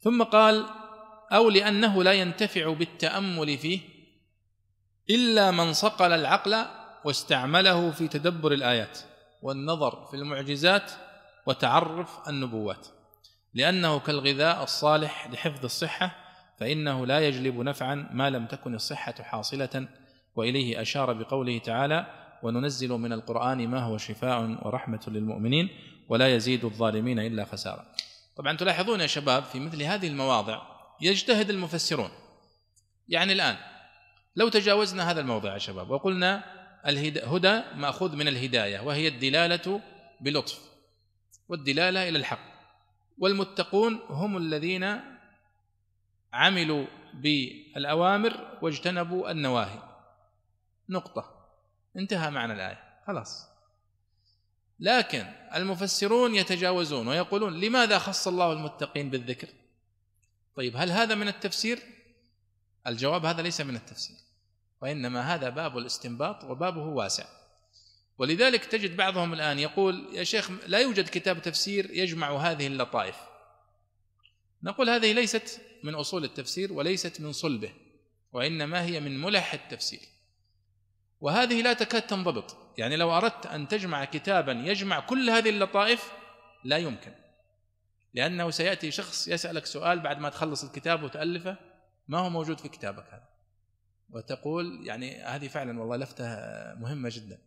ثم قال أو لأنه لا ينتفع بالتأمل فيه إلا من صقل العقل واستعمله في تدبر الآيات والنظر في المعجزات وتعرف النبوات. لأنه كالغذاء الصالح لحفظ الصحة فإنه لا يجلب نفعا ما لم تكن الصحة حاصلة. وإليه أشار بقوله تعالى وننزل من القرآن ما هو شفاء ورحمة للمؤمنين ولا يزيد الظالمين إلا خسارة. طبعا تلاحظون يا شباب في مثل هذه المواضع يجتهد المفسرون. يعني الآن لو تجاوزنا هذا الموضع يا شباب وقلنا الهدى مأخوذ من الهداية وهي الدلالة بلطف والدلالة إلى الحق. والمتقون هم الذين عملوا بالأوامر واجتنبوا النواهي. نقطة. انتهى معنى الآية. خلاص. لكن المفسرون يتجاوزون ويقولون لماذا خص الله المتقين بالذكر؟ طيب هل هذا من التفسير؟ الجواب هذا ليس من التفسير. وإنما هذا باب الاستنباط وبابه واسع. ولذلك تجد بعضهم الآن يقول يا شيخ لا يوجد كتاب تفسير يجمع هذه اللطائف. نقول هذه ليست من أصول التفسير وليست من صلبه وإنما هي من ملح التفسير. وهذه لا تكاد تنضبط. يعني لو أردت أن تجمع كتابا يجمع كل هذه اللطائف لا يمكن. لأنه سيأتي شخص يسألك سؤال بعد ما تخلص الكتاب وتألفه ما هو موجود في كتابك هذا؟ وتقول يعني هذه فعلا والله لفتة مهمة جدا.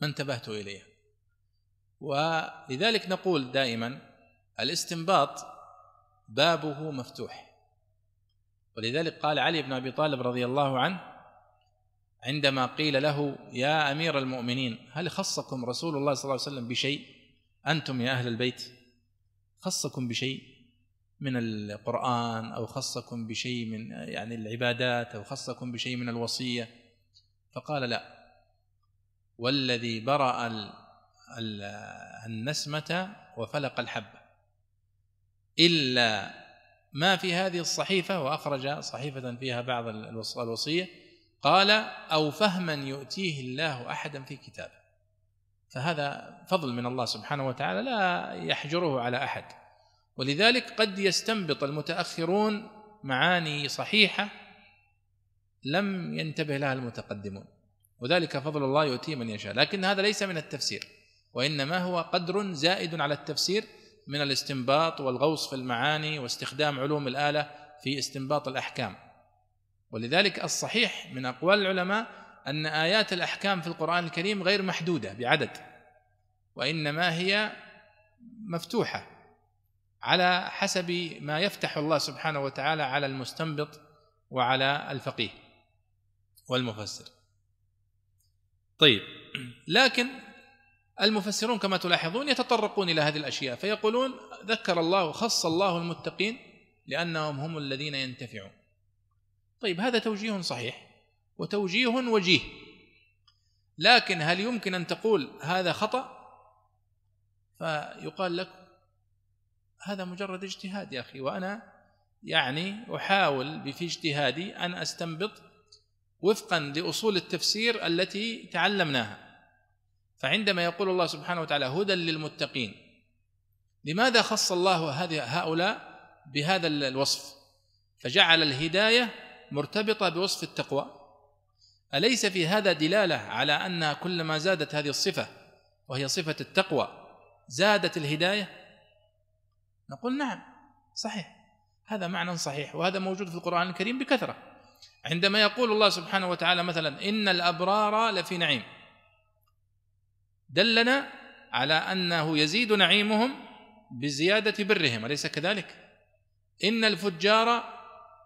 ما انتبهت إليها. ولذلك نقول دائما الاستنباط بابه مفتوح. ولذلك قال علي بن أبي طالب رضي الله عنه عندما قيل له يا أمير المؤمنين هل خصكم رسول الله صلى الله عليه وسلم بشيء؟ أنتم يا أهل البيت خصكم بشيء؟ من القرآن أو خصكم بشيء من يعني العبادات أو خصكم بشيء من الوصية؟ فقال لا. والذي برأ النسمة وفلق الحبة. إلا ما في هذه الصحيفة وأخرج صحيفة فيها بعض الوصية قال أو فهما يؤتيه الله أحدا في كتابه. فهذا فضل من الله سبحانه وتعالى لا يحجره على أحد. ولذلك قد يستنبط المتأخرون معاني صحيحة لم ينتبه لها المتقدمون. وذلك فضل الله يؤتيه من يشاء. لكن هذا ليس من التفسير وإنما هو قدر زائد على التفسير من الاستنباط والغوص في المعاني واستخدام علوم الآلة في استنباط الأحكام. ولذلك الصحيح من أقوال العلماء أن آيات الأحكام في القرآن الكريم غير محدودة بعدد وإنما هي مفتوحة. على حسب ما يفتح الله سبحانه وتعالى على المستنبط وعلى الفقيه والمفسر. طيب لكن المفسرون كما تلاحظون يتطرقون إلى هذه الأشياء فيقولون ذكر الله خص الله المتقين لأنهم هم الذين ينتفعون. طيب هذا توجيه صحيح وتوجيه وجيه. لكن هل يمكن أن تقول هذا خطأ؟ فيقال لك هذا مجرد اجتهاد يا أخي وأنا يعني أحاول في اجتهادي أن أستنبط وفقا لأصول التفسير التي تعلمناها. فعندما يقول الله سبحانه وتعالى هدى للمتقين لماذا خص الله هذه هؤلاء بهذا الوصف؟ فجعل الهداية مرتبطة بوصف التقوى. أليس في هذا دلالة على أن كلما زادت هذه الصفة وهي صفة التقوى زادت الهداية؟ نقول نعم صحيح. هذا معنى صحيح وهذا موجود في القرآن الكريم بكثرة. عندما يقول الله سبحانه وتعالى مثلا إن الأبرار لفي نعيم. دلنا على أنه يزيد نعيمهم بزيادة برهم أليس كذلك؟ إن الفجار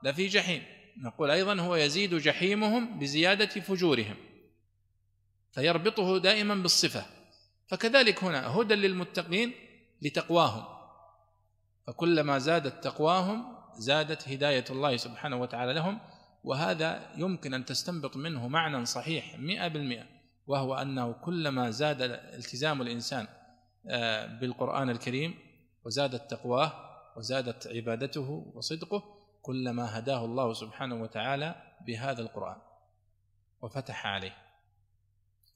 لفي جحيم. نقول أيضا هو يزيد جحيمهم بزيادة فجورهم فيربطه دائما بالصفة. فكذلك هنا هدى للمتقين لتقواهم. فكلما زادت تقواهم زادت هداية الله سبحانه وتعالى لهم وهذا يمكن أن تستنبط منه معنى صحيح مئة بالمئة وهو أنه كلما زاد التزام الإنسان آه، بالقرآن الكريم وزادت تقواه وزادت عبادته وصدقه كلما هداه الله سبحانه وتعالى بهذا القرآن وفتح عليه.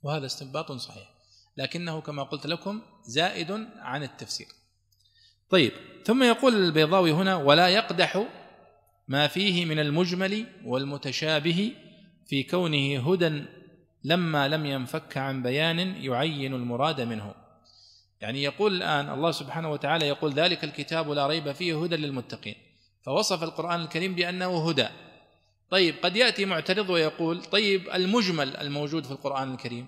وهذا استنباط صحيح. لكنه كما قلت لكم زائد عن التفسير. طيب ثم يقول البيضاوي هنا ولا يقدح ما فيه من المجمل والمتشابه في كونه هدى لما لم ينفك عن بيان يعين المراد منه. يعني يقول الآن الله سبحانه وتعالى يقول ذلك الكتاب لا ريب فيه هدى للمتقين. فوصف القرآن الكريم بأنه هدى. طيب قد يأتي معترض ويقول طيب المجمل الموجود في القرآن الكريم.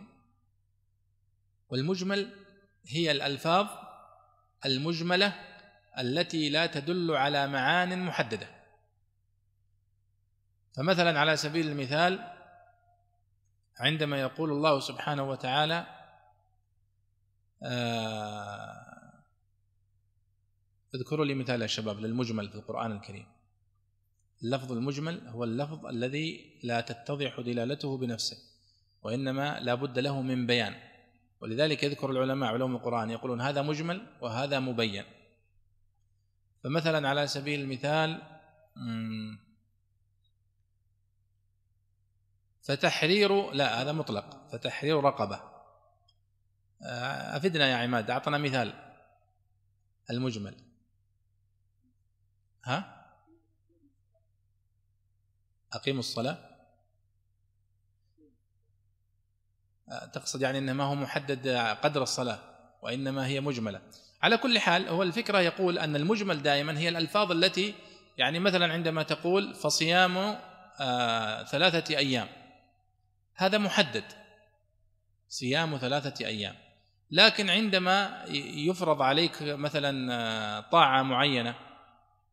والمجمل هي الألفاظ المجملة التي لا تدل على معان محددة. فمثلا على سبيل المثال عندما يقول الله سبحانه وتعالى آه اذكروا لي مثال يا شباب للمجمل في القرآن الكريم. اللفظ المجمل هو اللفظ الذي لا تتضح دلالته بنفسه وإنما لا بد له من بيان. ولذلك يذكر العلماء علوم القرآن يقولون هذا مجمل وهذا مبين. فمثلا على سبيل المثال فتحرير لا هذا مطلق. فتحرير رقبة. آه، أفدنا يا عماد أعطنا مثال. المجمل. ها؟ أقيموا الصلاة. آه، تقصد يعني أنه ما هو محدد قدر الصلاة وإنما هي مجملة. على كل حال هو الفكرة يقول أن المجمل دائما هي الألفاظ التي يعني مثلا عندما تقول فصيام آه ثلاثة أيام. هذا محدد. صيام ثلاثة أيام. لكن عندما يفرض عليك مثلا آه، طاعة معينة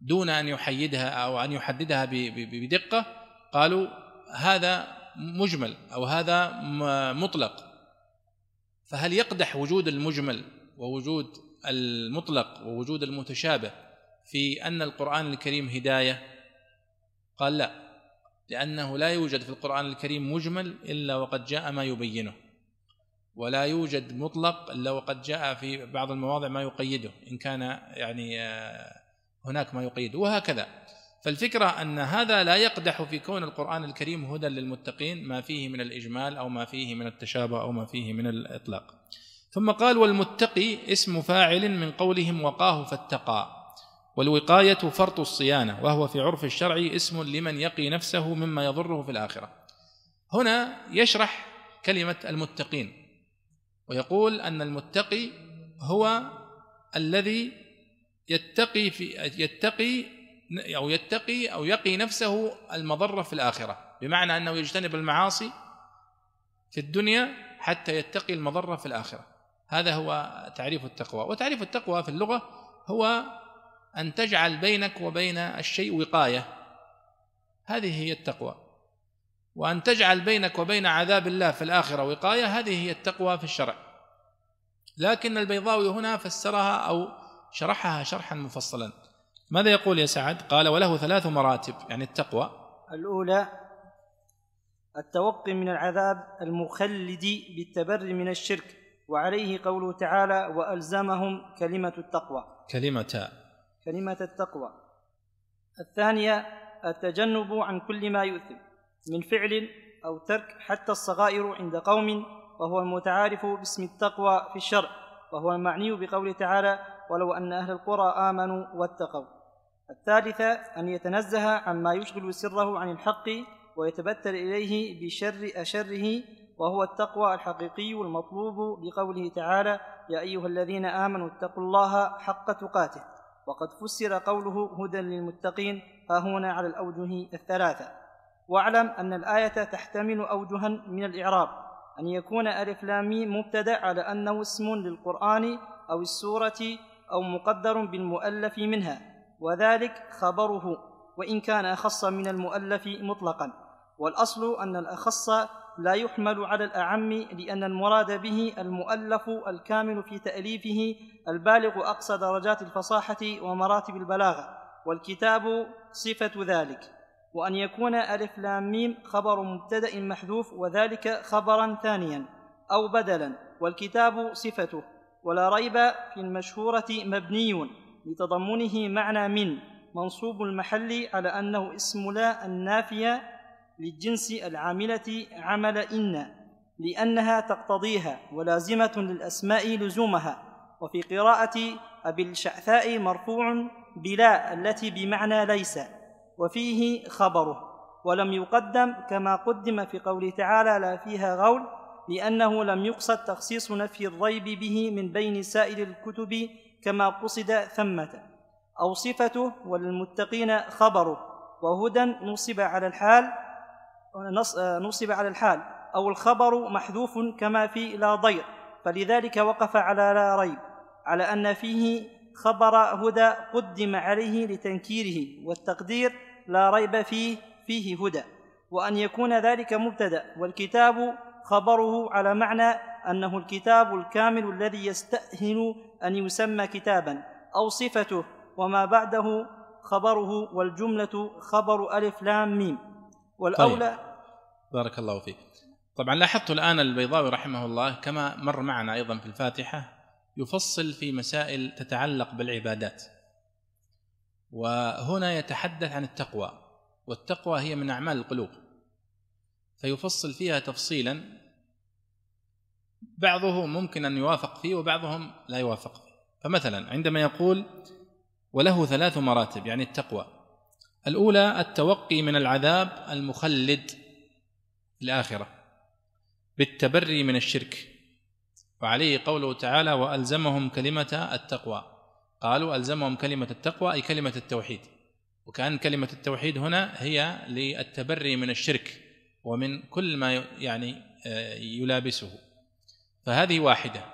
دون أن يحيدها أو أن يحددها بدقة قالوا هذا مجمل أو هذا مطلق. فهل يقدح وجود المجمل ووجود المطلق ووجود المتشابه في أن القرآن الكريم هداية؟ قال لا لأنه لا يوجد في القرآن الكريم مجمل إلا وقد جاء ما يبينه ولا يوجد مطلق إلا وقد جاء في بعض المواضع ما يقيده إن كان يعني آه، هناك ما يقيده وهكذا. فالفكرة أن هذا لا يقدح في كون القرآن الكريم هدى للمتقين ما فيه من الإجمال أو ما فيه من التشابه أو ما فيه من الإطلاق. ثم قال والمتقي اسم فاعل من قولهم وقاه فاتقى. والوقاية فرط الصيانة وهو في عرف الشرع اسم لمن يقي نفسه مما يضره في الآخرة. هنا يشرح كلمة المتقين ويقول أن المتقي هو الذي يتقي في يتقي أو يتقي أو يقي نفسه المضرة في الآخرة. بمعنى أنه يجتنب المعاصي في الدنيا حتى يتقي المضرة في الآخرة. هذا هو تعريف التقوى. وتعريف التقوى في اللغة هو أن تجعل بينك وبين الشيء وقاية. هذه هي التقوى. وأن تجعل بينك وبين عذاب الله في الآخرة وقاية هذه هي التقوى في الشرع. لكن البيضاوي هنا فسرها أو شرحها شرحا مفصلا. ماذا يقول يا سعد؟ قال وله ثلاث مراتب. يعني التقوى. الأولى التوقي من العذاب المخلد بالتبري من الشرك. وعليه قوله تعالى وألزمهم كلمة التقوى. كلمة. كلمة التقوى. الثانية التجنب عن كل ما يؤثم من فعل أو ترك حتى الصغائر عند قوم وهو المتعارف باسم التقوى في الشرع وهو المعني بقوله تعالى ولو أن أهل القرى آمنوا واتقوا. الثالثة أن يتنزه عما يشغل سره عن الحق ويتبتل إليه بشر أشره وهو التقوى الحقيقي المطلوب بقوله تعالى يا أيها الذين آمنوا اتقوا الله حق تقاته. وقد فسر قوله هدى للمتقين ها هنا على الأوجه الثلاثة. واعلم أن الآية تحتمل أوجها من الإعراب أن يكون ألف لام مبتدأ على أنه اسم للقرآن أو السورة أو مقدر بالمؤلف منها وذلك خبره وإن كان أخص من المؤلف مطلقا. والأصل أن الأخص لا يحمل على الأعم لأن المراد به المؤلف الكامل في تأليفه البالغ أقصى درجات الفصاحة ومراتب البلاغة والكتاب صفة ذلك. وأن يكون ألف لام ميم خبر مبتدأ محذوف وذلك خبرا ثانيا أو بدلا والكتاب صفته. ولا ريب في المشهورة مبني لتضمنه معنى من منصوب المحل على أنه اسم لا النافية للجنس العاملة عمل إن لأنها تقتضيها ولازمة للأسماء لزومها وفي قراءة أبي الشعثاء مرفوع بلا التي بمعنى ليس وفيه خبره ولم يقدم كما قدم في قوله تعالى لا فيها غول لأنه لم يقصد تخصيص نفي الريب به من بين سائر الكتب كما قصد ثمة. أو صفته وللمتقين خبره وهدى نصب على الحال نصب على الحال. أو الخبر محذوف كما في لا ضير. فلذلك وقف على لا ريب. على أن فيه خبر هدى قدم عليه لتنكيره. والتقدير لا ريب فيه فيه هدى. وأن يكون ذلك مبتدأ. والكتاب خبره على معنى أنه الكتاب الكامل الذي يستأهل أن يسمى كتابا. أو صفته. وما بعده خبره. والجملة خبر ألف لام ميم. والأولى طيب. بارك الله فيك. طبعا لاحظت الآن البيضاوي رحمه الله كما مر معنا أيضا في الفاتحة يفصل في مسائل تتعلق بالعبادات وهنا يتحدث عن التقوى والتقوى هي من أعمال القلوب فيفصل فيها تفصيلا بعضه ممكن أن يوافق فيه وبعضهم لا يوافق فيه. فمثلا عندما يقول وله ثلاث مراتب يعني التقوى. الأولى التوقي من العذاب المخلد في الآخرة بالتبري من الشرك. وعليه قوله تعالى وألزمهم كلمة التقوى قالوا ألزمهم كلمة التقوى أي كلمة التوحيد وكأن كلمة التوحيد هنا هي للتبري من الشرك ومن كل ما يعني آه، يلابسه. فهذه واحدة.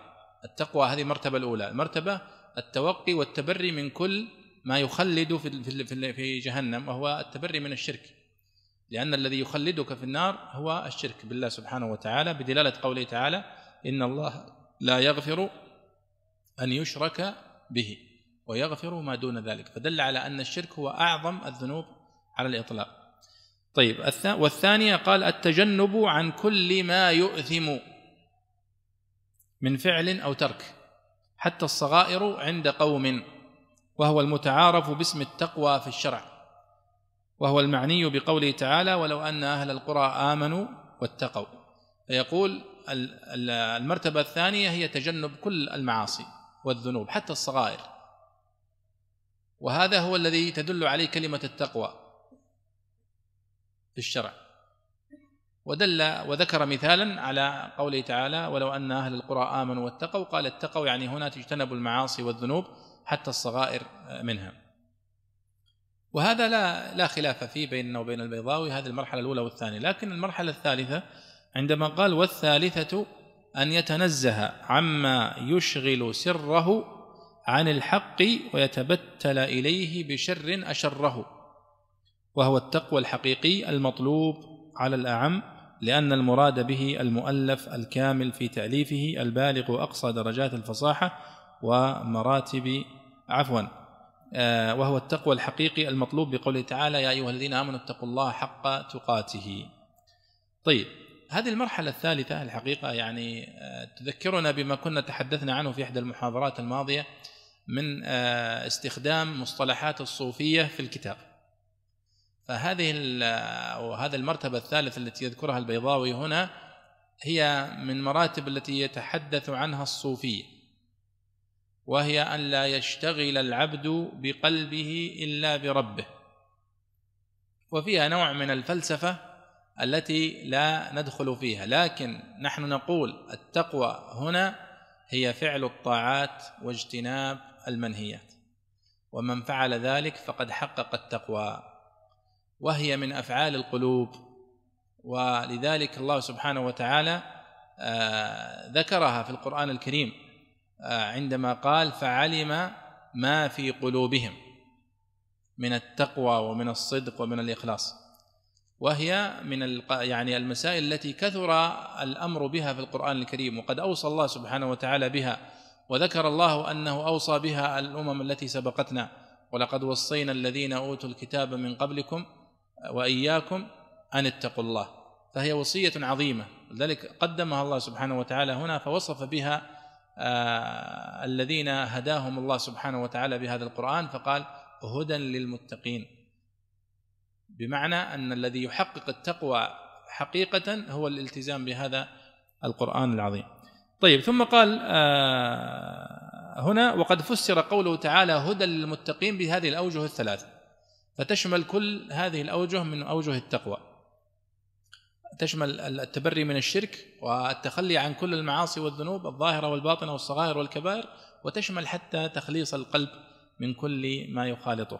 التقوى هذه المرتبة الأولى. المرتبة التوقي والتبري من كل ما يخلد في في جهنم وهو التبري من الشرك. لأن الذي يخلدك في النار هو الشرك بالله سبحانه وتعالى بدلالة قوله تعالى إن الله لا يغفر أن يشرك به ويغفر ما دون ذلك. فدل على أن الشرك هو أعظم الذنوب على الإطلاق. طيب والثانية قال التجنب عن كل ما يؤثم من فعل أو ترك حتى الصغائر عند قوم. وهو المتعارف باسم التقوى في الشرع وهو المعني بقوله تعالى ولو أن أهل القرى آمنوا واتقوا فيقول المرتبة الثانية هي تجنب كل المعاصي والذنوب حتى الصغائر. وهذا هو الذي تدل عليه كلمة التقوى في الشرع. ودل وذكر مثالا على قوله تعالى ولو أن أهل القرى آمنوا واتقوا قال اتقوا يعني هنا تجتنبوا المعاصي والذنوب. حتى الصغائر منها. وهذا لا لا خلاف فيه بيننا وبين البيضاوي هذه المرحلة الأولى والثانية. لكن المرحلة الثالثة عندما قال والثالثة أن يتنزه عما يشغل سره عن الحق ويتبتل إليه بشر أشره وهو التقوى الحقيقي المطلوب على الأعم لأن المراد به المؤلف الكامل في تأليفه البالغ أقصى درجات الفصاحة ومراتب عفوا آه، وهو التقوى الحقيقي المطلوب بقوله تعالى يا أيها الذين آمنوا اتقوا الله حق تقاته. طيب هذه المرحلة الثالثة الحقيقة يعني آه، تذكرنا بما كنا تحدثنا عنه في إحدى المحاضرات الماضية من آه، استخدام مصطلحات الصوفية في الكتاب. فهذه وهذا المرتبة الثالثة التي يذكرها البيضاوي هنا هي من مراتب التي يتحدث عنها الصوفية. وهي أن لا يشتغل العبد بقلبه إلا بربه. وفيها نوع من الفلسفة التي لا ندخل فيها لكن نحن نقول التقوى هنا هي فعل الطاعات واجتناب المنهيات. ومن فعل ذلك فقد حقق التقوى وهي من أفعال القلوب. ولذلك الله سبحانه وتعالى آه، ذكرها في القرآن الكريم عندما قال فعلم ما في قلوبهم من التقوى ومن الصدق ومن الإخلاص. وهي من يعني المسائل التي كثر الأمر بها في القرآن الكريم وقد أوصى الله سبحانه وتعالى بها وذكر الله أنه أوصى بها الأمم التي سبقتنا. ولقد وصينا الذين أوتوا الكتاب من قبلكم وإياكم أن اتقوا الله. فهي وصية عظيمة. لذلك قدمها الله سبحانه وتعالى هنا فوصف بها آه الذين هداهم الله سبحانه وتعالى بهذا القرآن فقال هدى للمتقين. بمعنى أن الذي يحقق التقوى حقيقة هو الالتزام بهذا القرآن العظيم. طيب ثم قال آه هنا وقد فسر قوله تعالى هدى للمتقين بهذه الأوجه الثلاثه فتشمل كل هذه الأوجه من أوجه التقوى. تشمل التبري من الشرك والتخلي عن كل المعاصي والذنوب الظاهرة والباطنة والصغائر والكبائر وتشمل حتى تخليص القلب من كل ما يخالطه.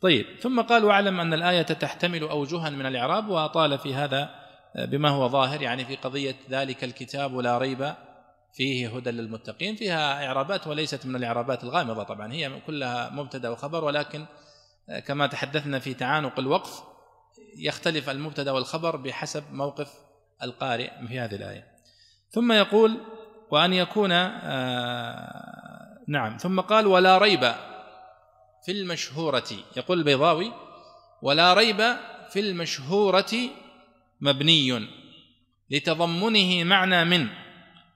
طيب ثم قال واعلم أن الآية تحتمل أوجها من الإعراب وأطال في هذا بما هو ظاهر يعني في قضية ذلك الكتاب لا ريب فيه هدى للمتقين. فيها إعرابات وليست من الإعرابات الغامضة طبعا هي كلها مبتدأ وخبر ولكن كما تحدثنا في تعانق الوقف يختلف المبتدأ والخبر بحسب موقف القارئ في هذه الآية. ثم يقول وأن يكون آه نعم ثم قال ولا ريب في المشهورة يقول البيضاوي ولا ريب في المشهورة مبني لتضمنه معنى من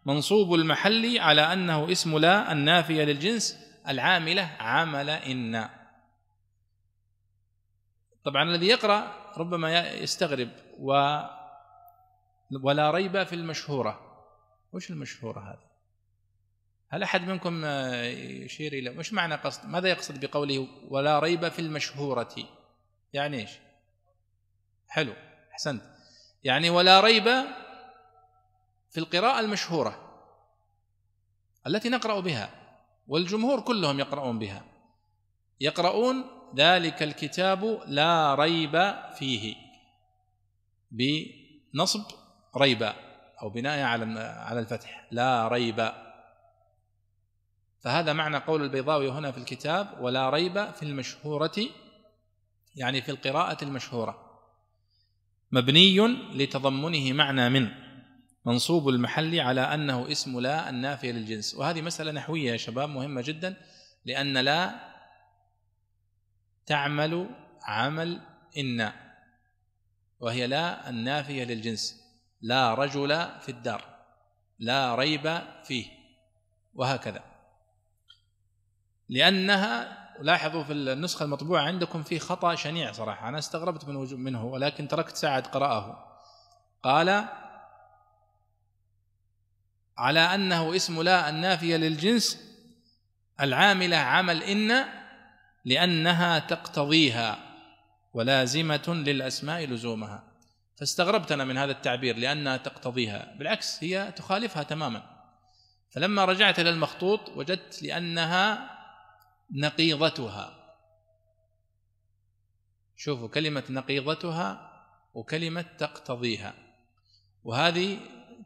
منصوب المحل على أنه اسم لا النافية للجنس العاملة عمل إن طبعا الذي يقرأ ربما يستغرب و ولا ريب في المشهورة. وش المشهورة هذه؟ هل أحد منكم يشير إلى مش معنى قصد ماذا يقصد بقوله ولا ريب في المشهورة؟ يعني إيش؟ حلو أحسنت. يعني ولا ريب في القراءة المشهورة التي نقرأ بها والجمهور كلهم يقرؤون بها. يقرؤون ذلك الكتاب لا ريب فيه. بنصب ريب أو بناء على على الفتح. لا ريب. فهذا معنى قول البيضاوي هنا في الكتاب ولا ريب في المشهورة يعني في القراءة المشهورة. مبني لتضمنه معنى من منصوب المحل على أنه اسم لا النافية للجنس. وهذه مسألة نحوية يا شباب مهمة جدا لأن لا تعمل عمل إن وهي لا النافية للجنس لا رجل في الدار لا ريب فيه وهكذا. لأنها لاحظوا في النسخة المطبوعة عندكم في خطأ شنيع صراحة أنا استغربت من منه ولكن تركت سعد قرأه. قال على أنه اسم لا النافية للجنس العاملة عمل إن لأنها تقتضيها ولازمة للأسماء لزومها. فاستغربت أنا من هذا التعبير لأنها تقتضيها. بالعكس هي تخالفها تماما. فلما رجعت إلى المخطوط وجدت لأنها نقيضتها. شوفوا كلمة نقيضتها وكلمة تقتضيها. وهذه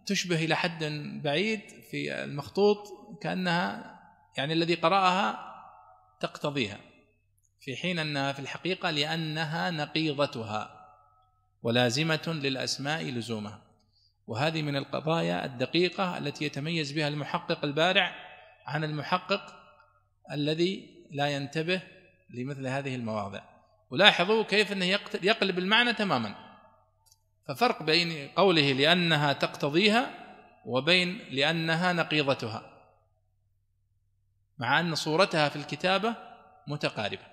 تشبه إلى حد بعيد في المخطوط كأنها يعني الذي قرأها تقتضيها. في حين أنها في الحقيقة لأنها نقيضتها ولازمة للأسماء لزومها. وهذه من القضايا الدقيقة التي يتميز بها المحقق البارع عن المحقق الذي لا ينتبه لمثل هذه المواضع. ولاحظوا كيف أنه يقلب المعنى تماما. ففرق بين قوله لأنها تقتضيها وبين لأنها نقيضتها مع أن صورتها في الكتابة متقاربة.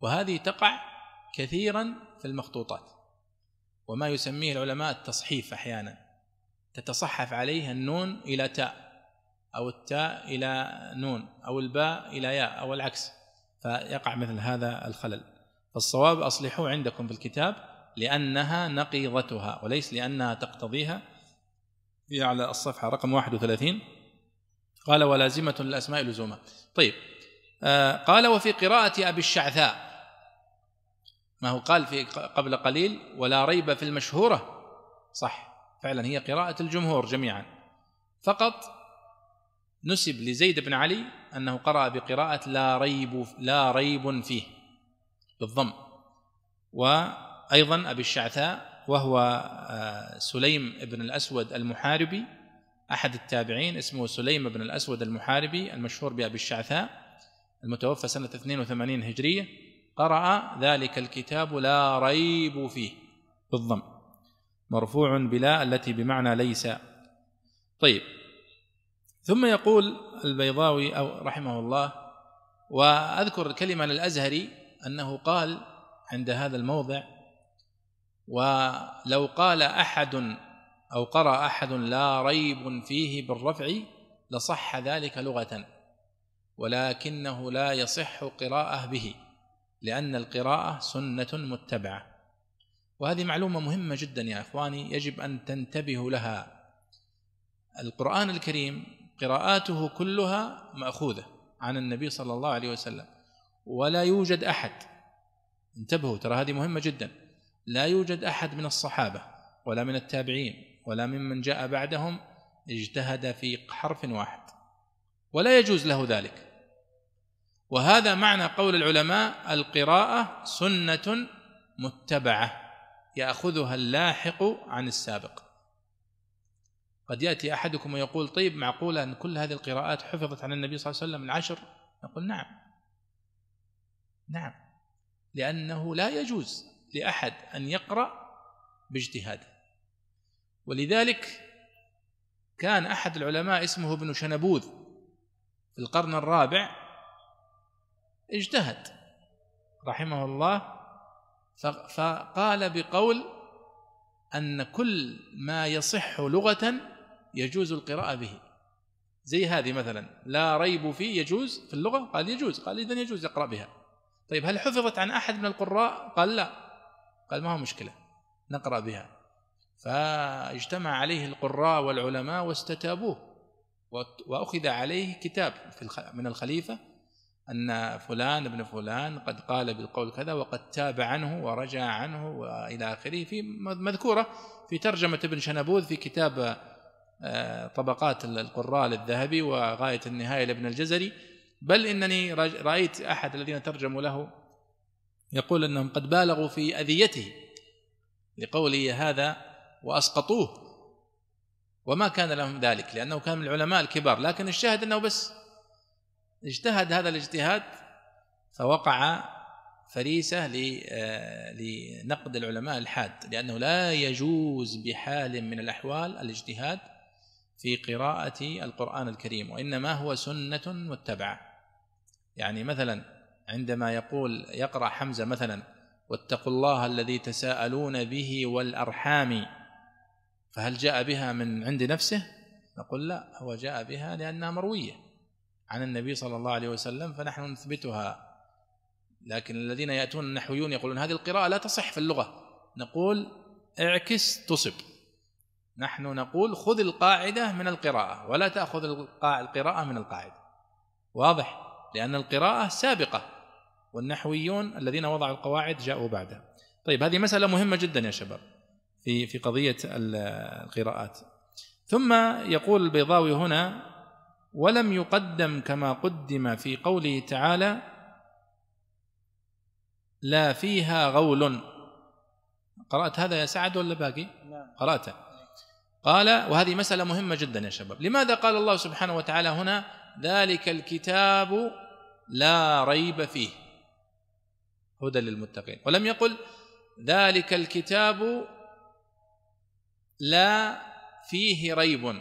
وهذه تقع كثيرا في المخطوطات. وما يسميه العلماء التصحيف أحيانا. تتصحف عليه النون إلى تاء أو التاء إلى نون أو الباء إلى ياء أو العكس. فيقع مثل هذا الخلل. فالصواب اصلحوا عندكم في الكتاب لأنها نقيضتها وليس لأنها تقتضيها. في على الصفحة رقم 31 قال ولازمه للأسماء لزوما. طيب. آه قال وفي قراءة أبي الشعثاء. ما هو قال في قبل قليل ولا ريب في المشهورة. صح. فعلا هي قراءة الجمهور جميعا. فقط نسب لزيد بن علي أنه قرأ بقراءة لا ريب لا ريب فيه بالضم. وأيضا أبي الشعثاء وهو آه، سليم بن الأسود المحاربي أحد التابعين اسمه سليم بن الأسود المحاربي المشهور بأبي الشعثاء المتوفى سنة 82 هجرية. قرأ ذلك الكتاب لا ريب فيه بالضم مرفوع بلا التي بمعنى ليس. طيب ثم يقول البيضاوي أو رحمه الله وأذكر كلمة للأزهري أنه قال عند هذا الموضع ولو قال أحد أو قرأ أحد لا ريب فيه بالرفع لصح ذلك لغة ولكنه لا يصح قراءة به. لأن القراءة سنة متبعة. وهذه معلومة مهمة جدا يا إخواني يجب أن تنتبهوا لها. القرآن الكريم قراءاته كلها مأخوذة عن النبي صلى الله عليه وسلم ولا يوجد أحد. انتبهوا ترى هذه مهمة جدا. لا يوجد أحد من الصحابة ولا من التابعين ولا ممن جاء بعدهم اجتهد في حرف واحد. ولا يجوز له ذلك. وهذا معنى قول العلماء القراءة سنة متبعة يأخذها اللاحق عن السابق. قد يأتي أحدكم ويقول طيب معقولة أن كل هذه القراءات حفظت عن النبي صلى الله عليه وسلم العشر؟ نقول نعم. نعم. لأنه لا يجوز لأحد أن يقرأ باجتهاده ولذلك كان أحد العلماء اسمه ابن شنبوذ في القرن الرابع اجتهد. رحمه الله. فقال بقول أن كل ما يصح لغة يجوز القراءة به. زي هذه مثلا. لا ريب فيه يجوز في اللغة؟ قال يجوز. قال إذن يجوز يقرأ بها. طيب هل حفظت عن أحد من القراء؟ قال لا. قال ما هو مشكلة. نقرأ بها. فاجتمع عليه القراء والعلماء واستتابوه. وأخذ عليه كتاب من الخليفة أن فلان ابن فلان قد قال بالقول كذا وقد تاب عنه ورجع عنه وإلى آخره في مذكورة في ترجمة ابن شنبوذ في كتاب آه، طبقات القراء للذهبي وغاية النهاية لابن الجزري. بل إنني رأيت أحد الذين ترجموا له يقول أنهم قد بالغوا في أذيته لقوله هذا وأسقطوه وما كان لهم ذلك لأنه كان من العلماء الكبار لكن الشاهد أنه بس اجتهد هذا الاجتهاد فوقع فريسة آه، لنقد العلماء الحاد لأنه لا يجوز بحال من الأحوال الاجتهاد في قراءة القرآن الكريم وإنما هو سنة متبعة يعني مثلا عندما يقول يقرأ حمزة مثلا واتقوا الله الذي تساءلون به والأرحام فهل جاء بها من عند نفسه؟ نقول لا هو جاء بها لأنها مروية. عن النبي صلى الله عليه وسلم فنحن نثبتها. لكن الذين يأتون النحويون يقولون هذه القراءة لا تصح في اللغة. نقول اعكس تصب. نحن نقول خذ القاعدة من القراءة ولا تأخذ القراءة من القاعدة. واضح؟ لأن القراءة سابقة. والنحويون الذين وضعوا القواعد جاءوا بعدها. طيب هذه مسألة مهمة جدا يا شباب في في قضية القراءات. ثم يقول البيضاوي هنا ولم يقدم كما قدم في قوله تعالى لا فيها غول. قرأت هذا يا سعد ولا باقي؟ نعم. قرأته قال وهذه مسألة مهمة جدا يا شباب. لماذا قال الله سبحانه وتعالى هنا ذلك الكتاب لا ريب فيه؟ هدى للمتقين. ولم يقل ذلك الكتاب لا فيه ريب.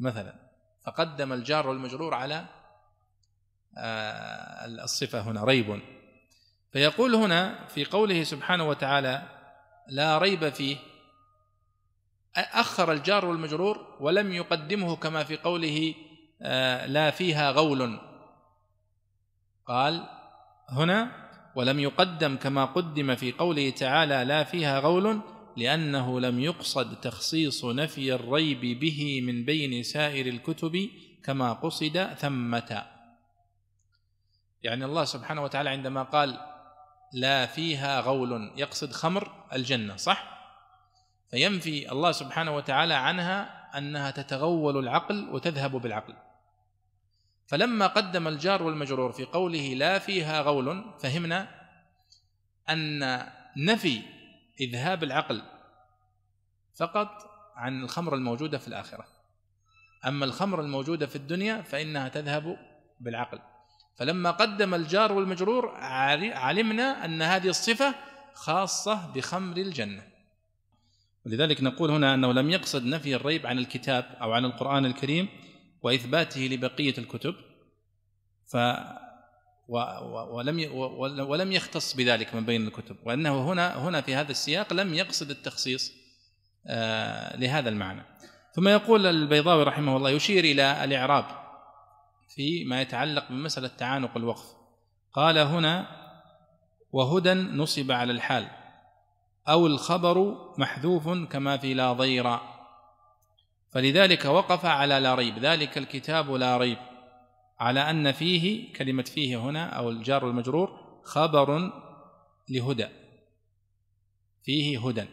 مثلا فقدم الجار والمجرور على آه، الصفة هنا ريب. فيقول هنا في قوله سبحانه وتعالى لا ريب فيه. أخر الجار والمجرور ولم يقدمه كما في قوله آه، لا فيها غول. قال هنا ولم يقدم كما قدم في قوله تعالى لا فيها غول. لأنه لم يقصد تخصيص نفي الريب به من بين سائر الكتب كما قصد ثمة يعني الله سبحانه وتعالى عندما قال لا فيها غول يقصد خمر الجنة صح؟ فينفي الله سبحانه وتعالى عنها أنها تتغول العقل وتذهب بالعقل فلما قدم الجار والمجرور في قوله لا فيها غول فهمنا أن نفي إذهاب العقل فقط عن الخمر الموجودة في الآخرة. أما الخمر الموجودة في الدنيا فإنها تذهب بالعقل. فلما قدم الجار والمجرور علمنا أن هذه الصفة خاصة بخمر الجنة. ولذلك نقول هنا أنه لم يقصد نفي الريب عن الكتاب أو عن القرآن الكريم وإثباته لبقية الكتب. ف ولم ولم يختص بذلك من بين الكتب وأنه هنا هنا في هذا السياق لم يقصد التخصيص آه، لهذا المعنى. ثم يقول البيضاوي رحمه الله يشير إلى الإعراب في ما يتعلق بمسألة تعانق الوقف. قال هنا وهدى نصب على الحال أو الخبر محذوف كما في لا ضير. فلذلك وقف على لا ريب ذلك الكتاب لا ريب. على أن فيه كلمة فيه هنا أو الجار والمجرور خبر لهدى. فيه هدى.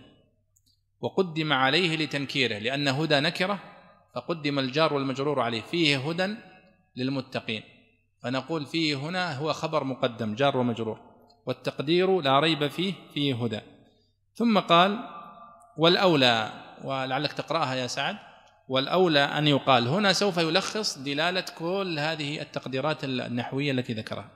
وقدم عليه لتنكيره لأن هدى نكرة فقدم الجار والمجرور عليه. فيه هدى للمتقين. فنقول فيه هنا هو خبر مقدم جار ومجرور والتقدير لا ريب فيه فيه هدى. ثم قال والأولى ولعلك تقرأها يا سعد. والأولى أن يقال هنا سوف يلخص دلالة كل هذه التقديرات النحوية التي ذكرها.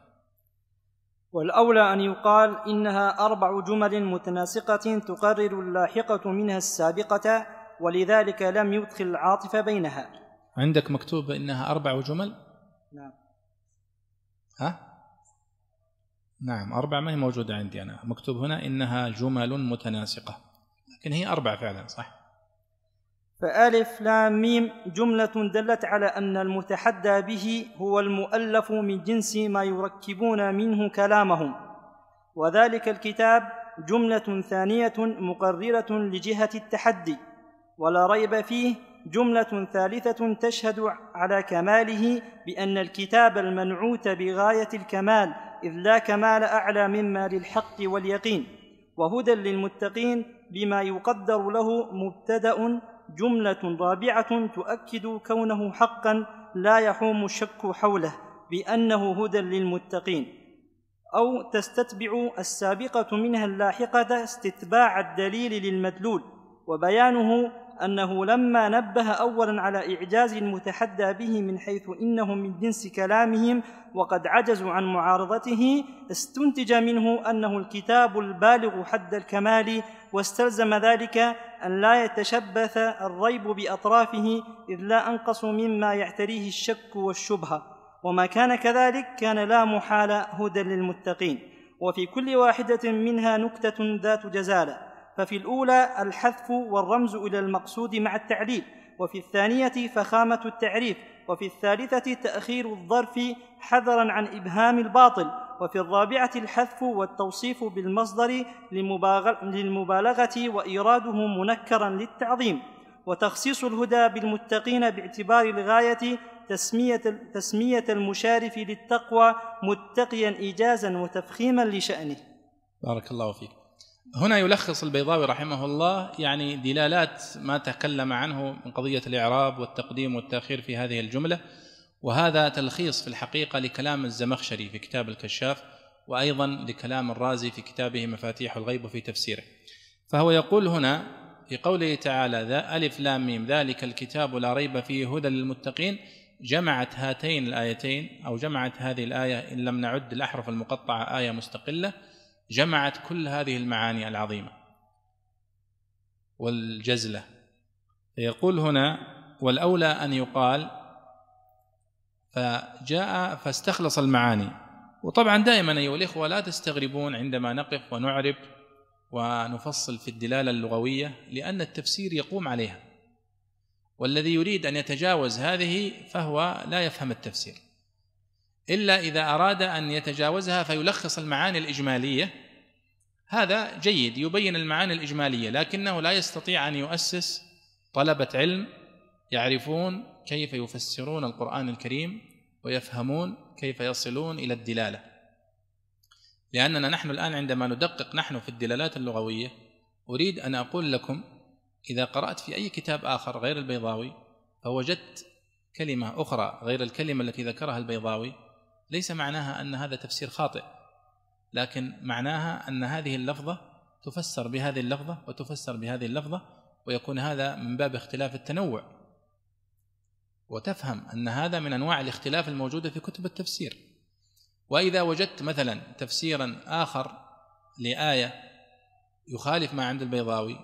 والأولى أن يقال إنها أربع جمل متناسقة تقرر اللاحقة منها السابقة ولذلك لم يدخل العاطفة بينها. عندك مكتوب إنها أربع جمل؟ نعم. ها؟ نعم أربع ما هي موجودة عندي أنا. مكتوب هنا إنها جمل متناسقة. لكن هي أربع فعلا صح؟ فألف لام ميم جملة دلت على أن المتحدى به هو المؤلف من جنس ما يركبون منه كلامهم. وذلك الكتاب جملة ثانية مقررة لجهة التحدي ولا ريب فيه جملة ثالثة تشهد على كماله بأن الكتاب المنعوت بغاية الكمال إذ لا كمال أعلى مما للحق واليقين. وهدى للمتقين بما يقدر له مبتدأ جملة رابعة تؤكد كونه حقا لا يحوم الشك حوله بأنه هدى للمتقين. أو تستتبع السابقة منها اللاحقة استتباع الدليل للمدلول وبيانه أنه لما نبه أولا على إعجاز المتحدى به من حيث إنه من جنس كلامهم وقد عجزوا عن معارضته استنتج منه أنه الكتاب البالغ حد الكمال واستلزم ذلك أن لا يتشبث الريب بأطرافه إذ لا أنقص مما يعتريه الشك والشبهة وما كان كذلك كان لا محال هدى للمتقين. وفي كل واحدة منها نكتة ذات جزالة. ففي الأولى الحذف والرمز إلى المقصود مع التعليل وفي الثانية فخامة التعريف وفي الثالثة تأخير الظرف حذرا عن إبهام الباطل وفي الرابعة الحذف والتوصيف بالمصدر للمبالغة وإيراده منكرا للتعظيم. وتخصيص الهدى بالمتقين باعتبار الغاية تسمية, تسمية المشارف للتقوى متقيا إيجازا وتفخيما لشأنه. بارك الله فيك. هنا يلخص البيضاوي رحمه الله يعني دلالات ما تكلم عنه من قضية الإعراب والتقديم والتأخير في هذه الجملة وهذا تلخيص في الحقيقة لكلام الزمخشري في كتاب الكشاف وأيضا لكلام الرازي في كتابه مفاتيح الغيب وفي تفسيره. فهو يقول هنا في قوله تعالى ذا ألف لام ميم ذلك الكتاب لا ريب فيه هدى للمتقين جمعت هاتين الآيتين أو جمعت هذه الآية إن لم نعد الأحرف المقطعة آية مستقلة جمعت كل هذه المعاني العظيمة والجزلة. يقول هنا والأولى أن يقال فجاء فاستخلص المعاني. وطبعا دائما أيها الإخوة لا تستغربون عندما نقف ونعرب ونفصل في الدلالة اللغوية لأن التفسير يقوم عليها. والذي يريد أن يتجاوز هذه فهو لا يفهم التفسير. إلا إذا أراد أن يتجاوزها فيلخص المعاني الإجمالية. هذا جيد يبين المعاني الإجمالية لكنه لا يستطيع أن يؤسس طلبة علم يعرفون كيف يفسرون القرآن الكريم ويفهمون كيف يصلون إلى الدلالة. لأننا نحن الآن عندما ندقق نحن في الدلالات اللغوية أريد أن أقول لكم إذا قرأت في أي كتاب آخر غير البيضاوي فوجدت كلمة أخرى غير الكلمة التي ذكرها البيضاوي ليس معناها أن هذا تفسير خاطئ لكن معناها أن هذه اللفظة تفسر بهذه اللفظة وتفسر بهذه اللفظة ويكون هذا من باب اختلاف التنوع. وتفهم أن هذا من أنواع الاختلاف الموجودة في كتب التفسير. وإذا وجدت مثلا تفسيرا آخر لآية يخالف ما عند البيضاوي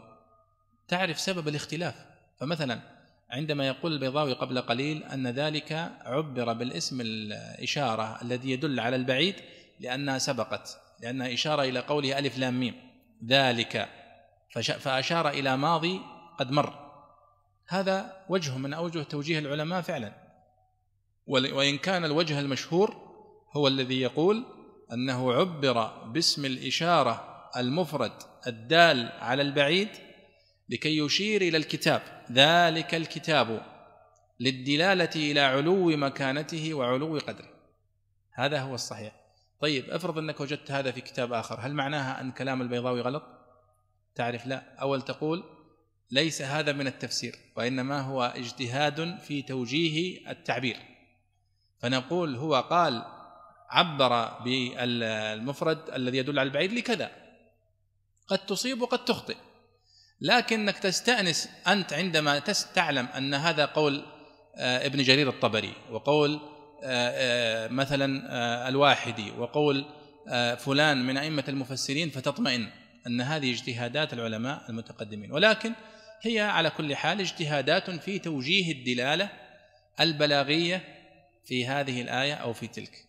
تعرف سبب الاختلاف. فمثلا عندما يقول البيضاوي قبل قليل أن ذلك عبر بالاسم الإشارة الذي يدل على البعيد لأنها سبقت لأنها إشارة إلى قوله ألف لام ميم. ذلك. فأشار إلى ماضي قد مر. هذا وجه من أوجه توجيه العلماء فعلا. وإن كان الوجه المشهور هو الذي يقول أنه عبر باسم الإشارة المفرد الدال على البعيد لكي يشير إلى الكتاب. ذلك الكتاب للدلالة إلى علو مكانته وعلو قدره. هذا هو الصحيح. طيب افرض أنك وجدت هذا في كتاب آخر هل معناها أن كلام البيضاوي غلط؟ تعرف لا. اول تقول ليس هذا من التفسير وإنما هو اجتهاد في توجيه التعبير؟ فنقول هو قال عبر بالمفرد الذي يدل على البعيد لكذا. قد تصيب وقد تخطئ. لكنك تستأنس أنت عندما تعلم أن هذا قول آه، ابن جرير الطبري وقول آه، آه، مثلا الواحدي وقول فلان من أئمة المفسرين فتطمئن أن هذه اجتهادات العلماء المتقدمين. ولكن هي على كل حال اجتهادات في توجيه الدلالة البلاغية في هذه الآية أو في تلك.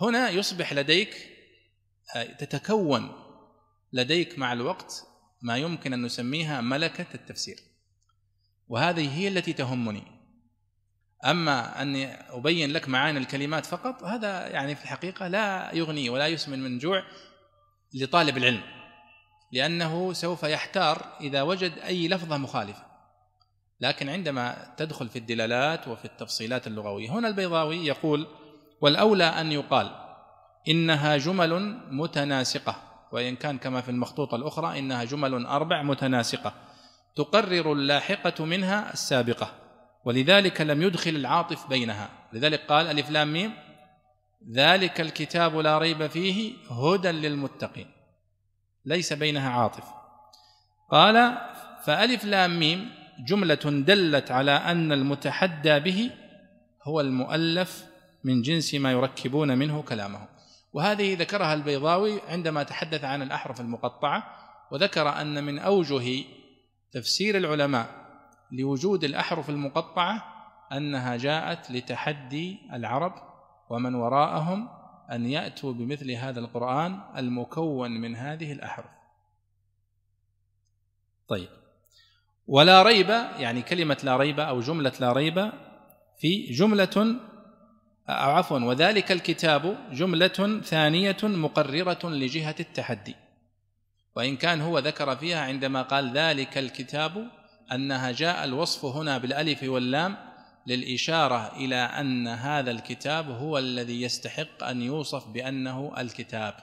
هنا يصبح لديك تتكون لديك مع الوقت ما يمكن أن نسميها ملكة التفسير. وهذه هي التي تهمني. أما اني أبين لك معاني الكلمات فقط هذا يعني في الحقيقة لا يغني ولا يسمن من جوع لطالب العلم لأنه سوف يحتار إذا وجد أي لفظة مخالفة. لكن عندما تدخل في الدلالات وفي التفصيلات اللغوية هنا البيضاوي يقول والأولى أن يقال إنها جمل متناسقة. وإن كان كما في المخطوطة الأخرى إنها جمل أربع متناسقة تقرر اللاحقة منها السابقة ولذلك لم يدخل العاطف بينها. لذلك قال ألف لام ميم ذلك الكتاب لا ريب فيه هدى للمتقين ليس بينها عاطف. قال فألف لام ميم جملة دلت على أن المتحدى به هو المؤلف من جنس ما يركبون منه كلامه. وهذه ذكرها البيضاوي عندما تحدث عن الأحرف المقطعة وذكر أن من أوجه تفسير العلماء لوجود الأحرف المقطعة أنها جاءت لتحدي العرب ومن وراءهم أن يأتوا بمثل هذا القرآن المكون من هذه الأحرف. طيب. ولا ريب يعني كلمة لا ريب أو جملة لا ريب في جملة أو عفوا وذلك الكتاب جملة ثانية مقررة لجهة التحدي. وإن كان هو ذكر فيها عندما قال ذلك الكتاب أنها جاء الوصف هنا بالألف واللام للإشارة إلى أن هذا الكتاب هو الذي يستحق أن يوصف بأنه الكتاب.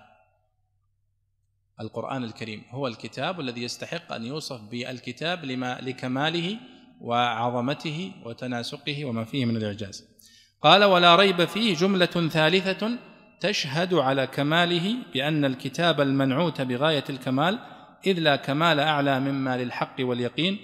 القرآن الكريم هو الكتاب الذي يستحق أن يوصف بالكتاب لما لكماله وعظمته وتناسقه وما فيه من الإعجاز. قال ولا ريب فيه جملة ثالثة تشهد على كماله بأن الكتاب المنعوت بغاية الكمال إذ لا كمال أعلى مما للحق واليقين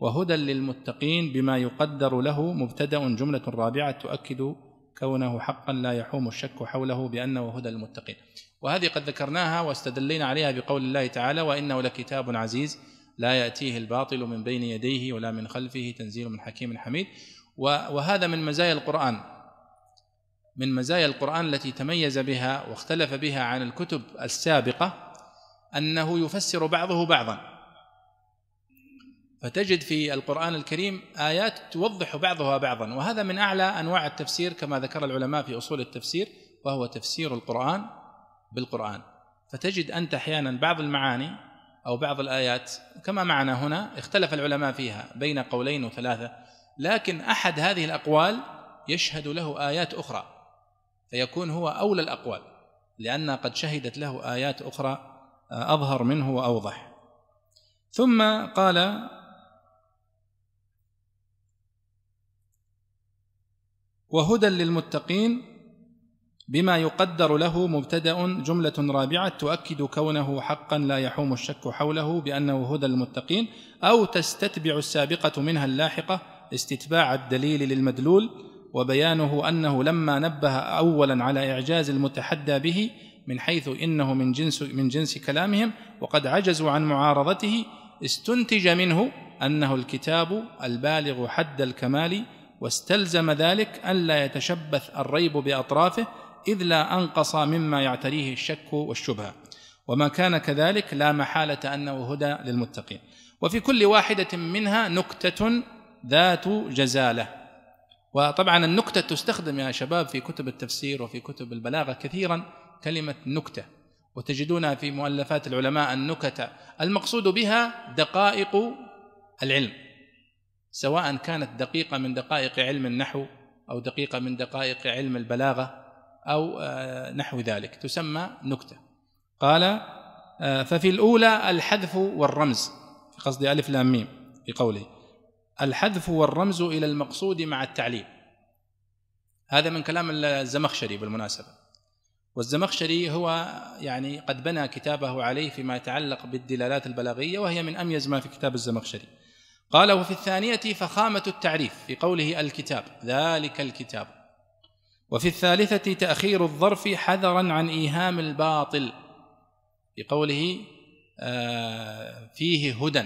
وهدى للمتقين بما يقدر له. مبتدأ جملة رابعة تؤكد كونه حقا لا يحوم الشك حوله بأنه هدى للمتقين. وهذه قد ذكرناها واستدلينا عليها بقول الله تعالى وإنه لكتاب عزيز لا يأتيه الباطل من بين يديه ولا من خلفه تنزيل من حكيم حميد. وهذا من مزايا القرآن. من مزايا القرآن التي تميز بها واختلف بها عن الكتب السابقة أنه يفسر بعضه بعضا. فتجد في القرآن الكريم آيات توضح بعضها بعضا. وهذا من أعلى أنواع التفسير كما ذكر العلماء في أصول التفسير وهو تفسير القرآن بالقرآن. فتجد أنت أحيانا بعض المعاني أو بعض الآيات كما معنا هنا اختلف العلماء فيها بين قولين وثلاثة لكن أحد هذه الأقوال يشهد له آيات أخرى. فيكون هو أولى الأقوال لأن قد شهدت له آيات أخرى أظهر منه وأوضح. ثم قال وهدى للمتقين بما يقدر له مبتدأ جملة رابعة تؤكد كونه حقا لا يحوم الشك حوله بأنه هدى المتقين أو تستتبع السابقة منها اللاحقة استتباع الدليل للمدلول وبيانه أنه لما نبه اولا على إعجاز المتحدى به من حيث إنه من جنس من جنس كلامهم وقد عجزوا عن معارضته استنتج منه أنه الكتاب البالغ حد الكمال واستلزم ذلك ألا يتشبث الريب بأطرافه إذ لا أنقص مما يعتريه الشك والشبهة. وما كان كذلك لا محالة أنه هدى للمتقين. وفي كل واحدة منها نكتة ذات جزالة. وطبعا النكتة تستخدم يا شباب في كتب التفسير وفي كتب البلاغة كثيرا كلمة نكتة وتجدونها في مؤلفات العلماء النكت المقصود بها دقائق العلم سواء كانت دقيقة من دقائق علم النحو أو دقيقة من دقائق علم البلاغة أو آه، نحو ذلك تسمى نكتة. قال آه، ففي الأولى الحذف والرمز في قصد ألف لام ميم في قوله. الحذف والرمز إلى المقصود مع التعليم. هذا من كلام الزمخشري بالمناسبة. والزمخشري هو يعني قد بنى كتابه عليه فيما يتعلق بالدلالات البلاغية وهي من أميز ما في كتاب الزمخشري. قال وفي الثانية فخامة التعريف في قوله الكتاب ذلك الكتاب. وفي الثالثة تأخير الظرف حذرا عن إيهام الباطل في قوله آه فيه هدى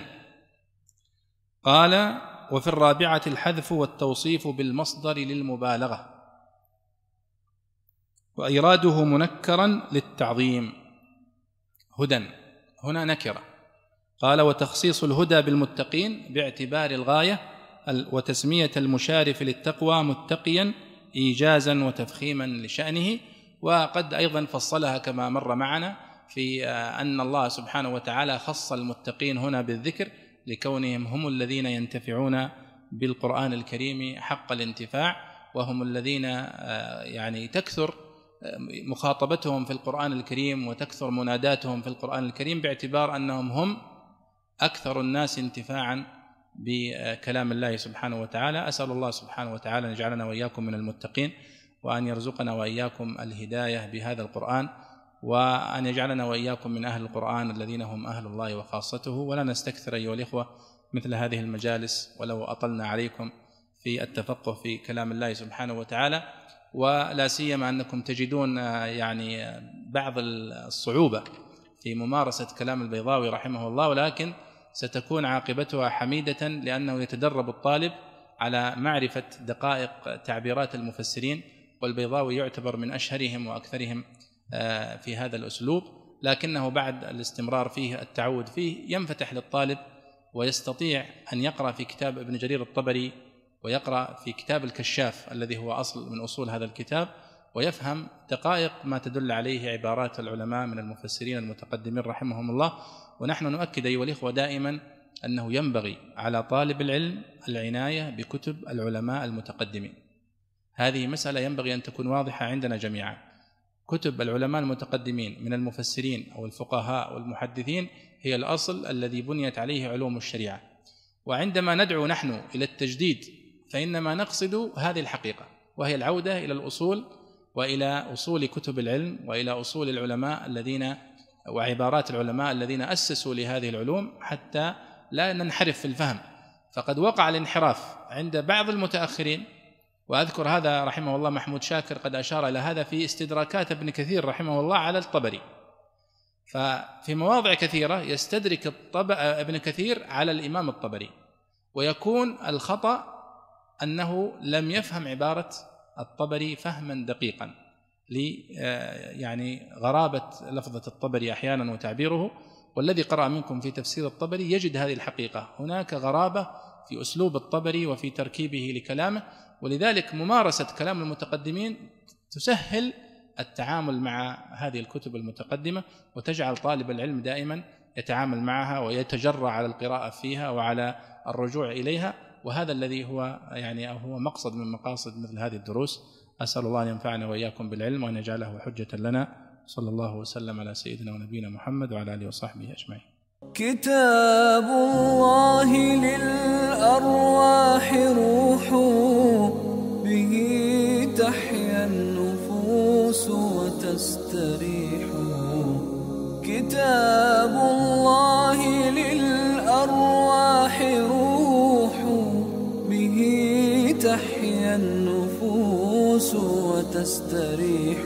قال وفي الرابعة الحذف والتوصيف بالمصدر للمبالغة. وإراده منكرا للتعظيم. هدى. هنا نكرة. قال وتخصيص الهدى بالمتقين باعتبار الغاية وتسمية المشارف للتقوى متقيا ايجازا وتفخيما لشأنه. وقد أيضا فصلها كما مر معنا في آه، أن الله سبحانه وتعالى خص المتقين هنا بالذكر لكونهم هم الذين ينتفعون بالقرآن الكريم حق الانتفاع وهم الذين آه، يعني تكثر آه، مخاطبتهم في القرآن الكريم وتكثر مناداتهم في القرآن الكريم باعتبار أنهم هم أكثر الناس انتفاعا بكلام الله سبحانه وتعالى. أسأل الله سبحانه وتعالى أن يجعلنا وإياكم من المتقين وأن يرزقنا وإياكم الهداية بهذا القرآن. وأن يجعلنا وإياكم من أهل القرآن الذين هم أهل الله وخاصته ولا نستكثر أيها الإخوة مثل هذه المجالس ولو أطلنا عليكم في التفقه في كلام الله سبحانه وتعالى. ولا سيما أنكم تجدون يعني بعض الصعوبة في ممارسة كلام البيضاوي رحمه الله ولكن ستكون عاقبتها حميدة لأنه يتدرب الطالب على معرفة دقائق تعبيرات المفسرين والبيضاوي يعتبر من أشهرهم وأكثرهم آه، في هذا الأسلوب لكنه بعد الاستمرار فيه التعود فيه ينفتح للطالب ويستطيع أن يقرأ في كتاب ابن جرير الطبري ويقرأ في كتاب الكشاف الذي هو أصل من أصول هذا الكتاب ويفهم دقائق ما تدل عليه عبارات العلماء من المفسرين المتقدمين رحمهم الله. ونحن نؤكد أيها الإخوة دائما أنه ينبغي على طالب العلم العناية بكتب العلماء المتقدمين. هذه مسألة ينبغي أن تكون واضحة عندنا جميعا. كتب العلماء المتقدمين من المفسرين أو الفقهاء والمحدثين هي الأصل الذي بنيت عليه علوم الشريعة. وعندما ندعو نحن إلى التجديد فإنما نقصد هذه الحقيقة وهي العودة إلى الأصول وإلى أصول كتب العلم وإلى أصول العلماء الذين وعبارات العلماء الذين أسسوا لهذه العلوم حتى لا ننحرف في الفهم. فقد وقع الانحراف عند بعض المتأخرين وأذكر هذا رحمه الله محمود شاكر قد أشار إلى هذا في استدراكات ابن كثير رحمه الله على الطبري. ففي مواضع كثيرة يستدرك الطب... ابن كثير على الإمام الطبري ويكون الخطأ أنه لم يفهم عبارة الطبري فهما دقيقا ل آه، يعني غرابة لفظة الطبري أحيانا وتعبيره. والذي قرأ منكم في تفسير الطبري يجد هذه الحقيقة. هناك غرابة في أسلوب الطبري وفي تركيبه لكلامه. ولذلك ممارسة كلام المتقدمين تسهل التعامل مع هذه الكتب المتقدمة وتجعل طالب العلم دائما يتعامل معها ويتجرع على القراءة فيها وعلى الرجوع إليها وهذا الذي هو يعني هو مقصد من مقاصد مثل هذه الدروس أسأل الله أن ينفعنا وإياكم بالعلم وأن يجعله حجة لنا صلى الله وسلم على سيدنا ونبينا محمد وعلى آله وصحبه أجمعين. كتاب الله للأرواح روح به تحيا النفوس وتستريح. كتاب الله للأرواح روح تحيا النفوس وتستريح.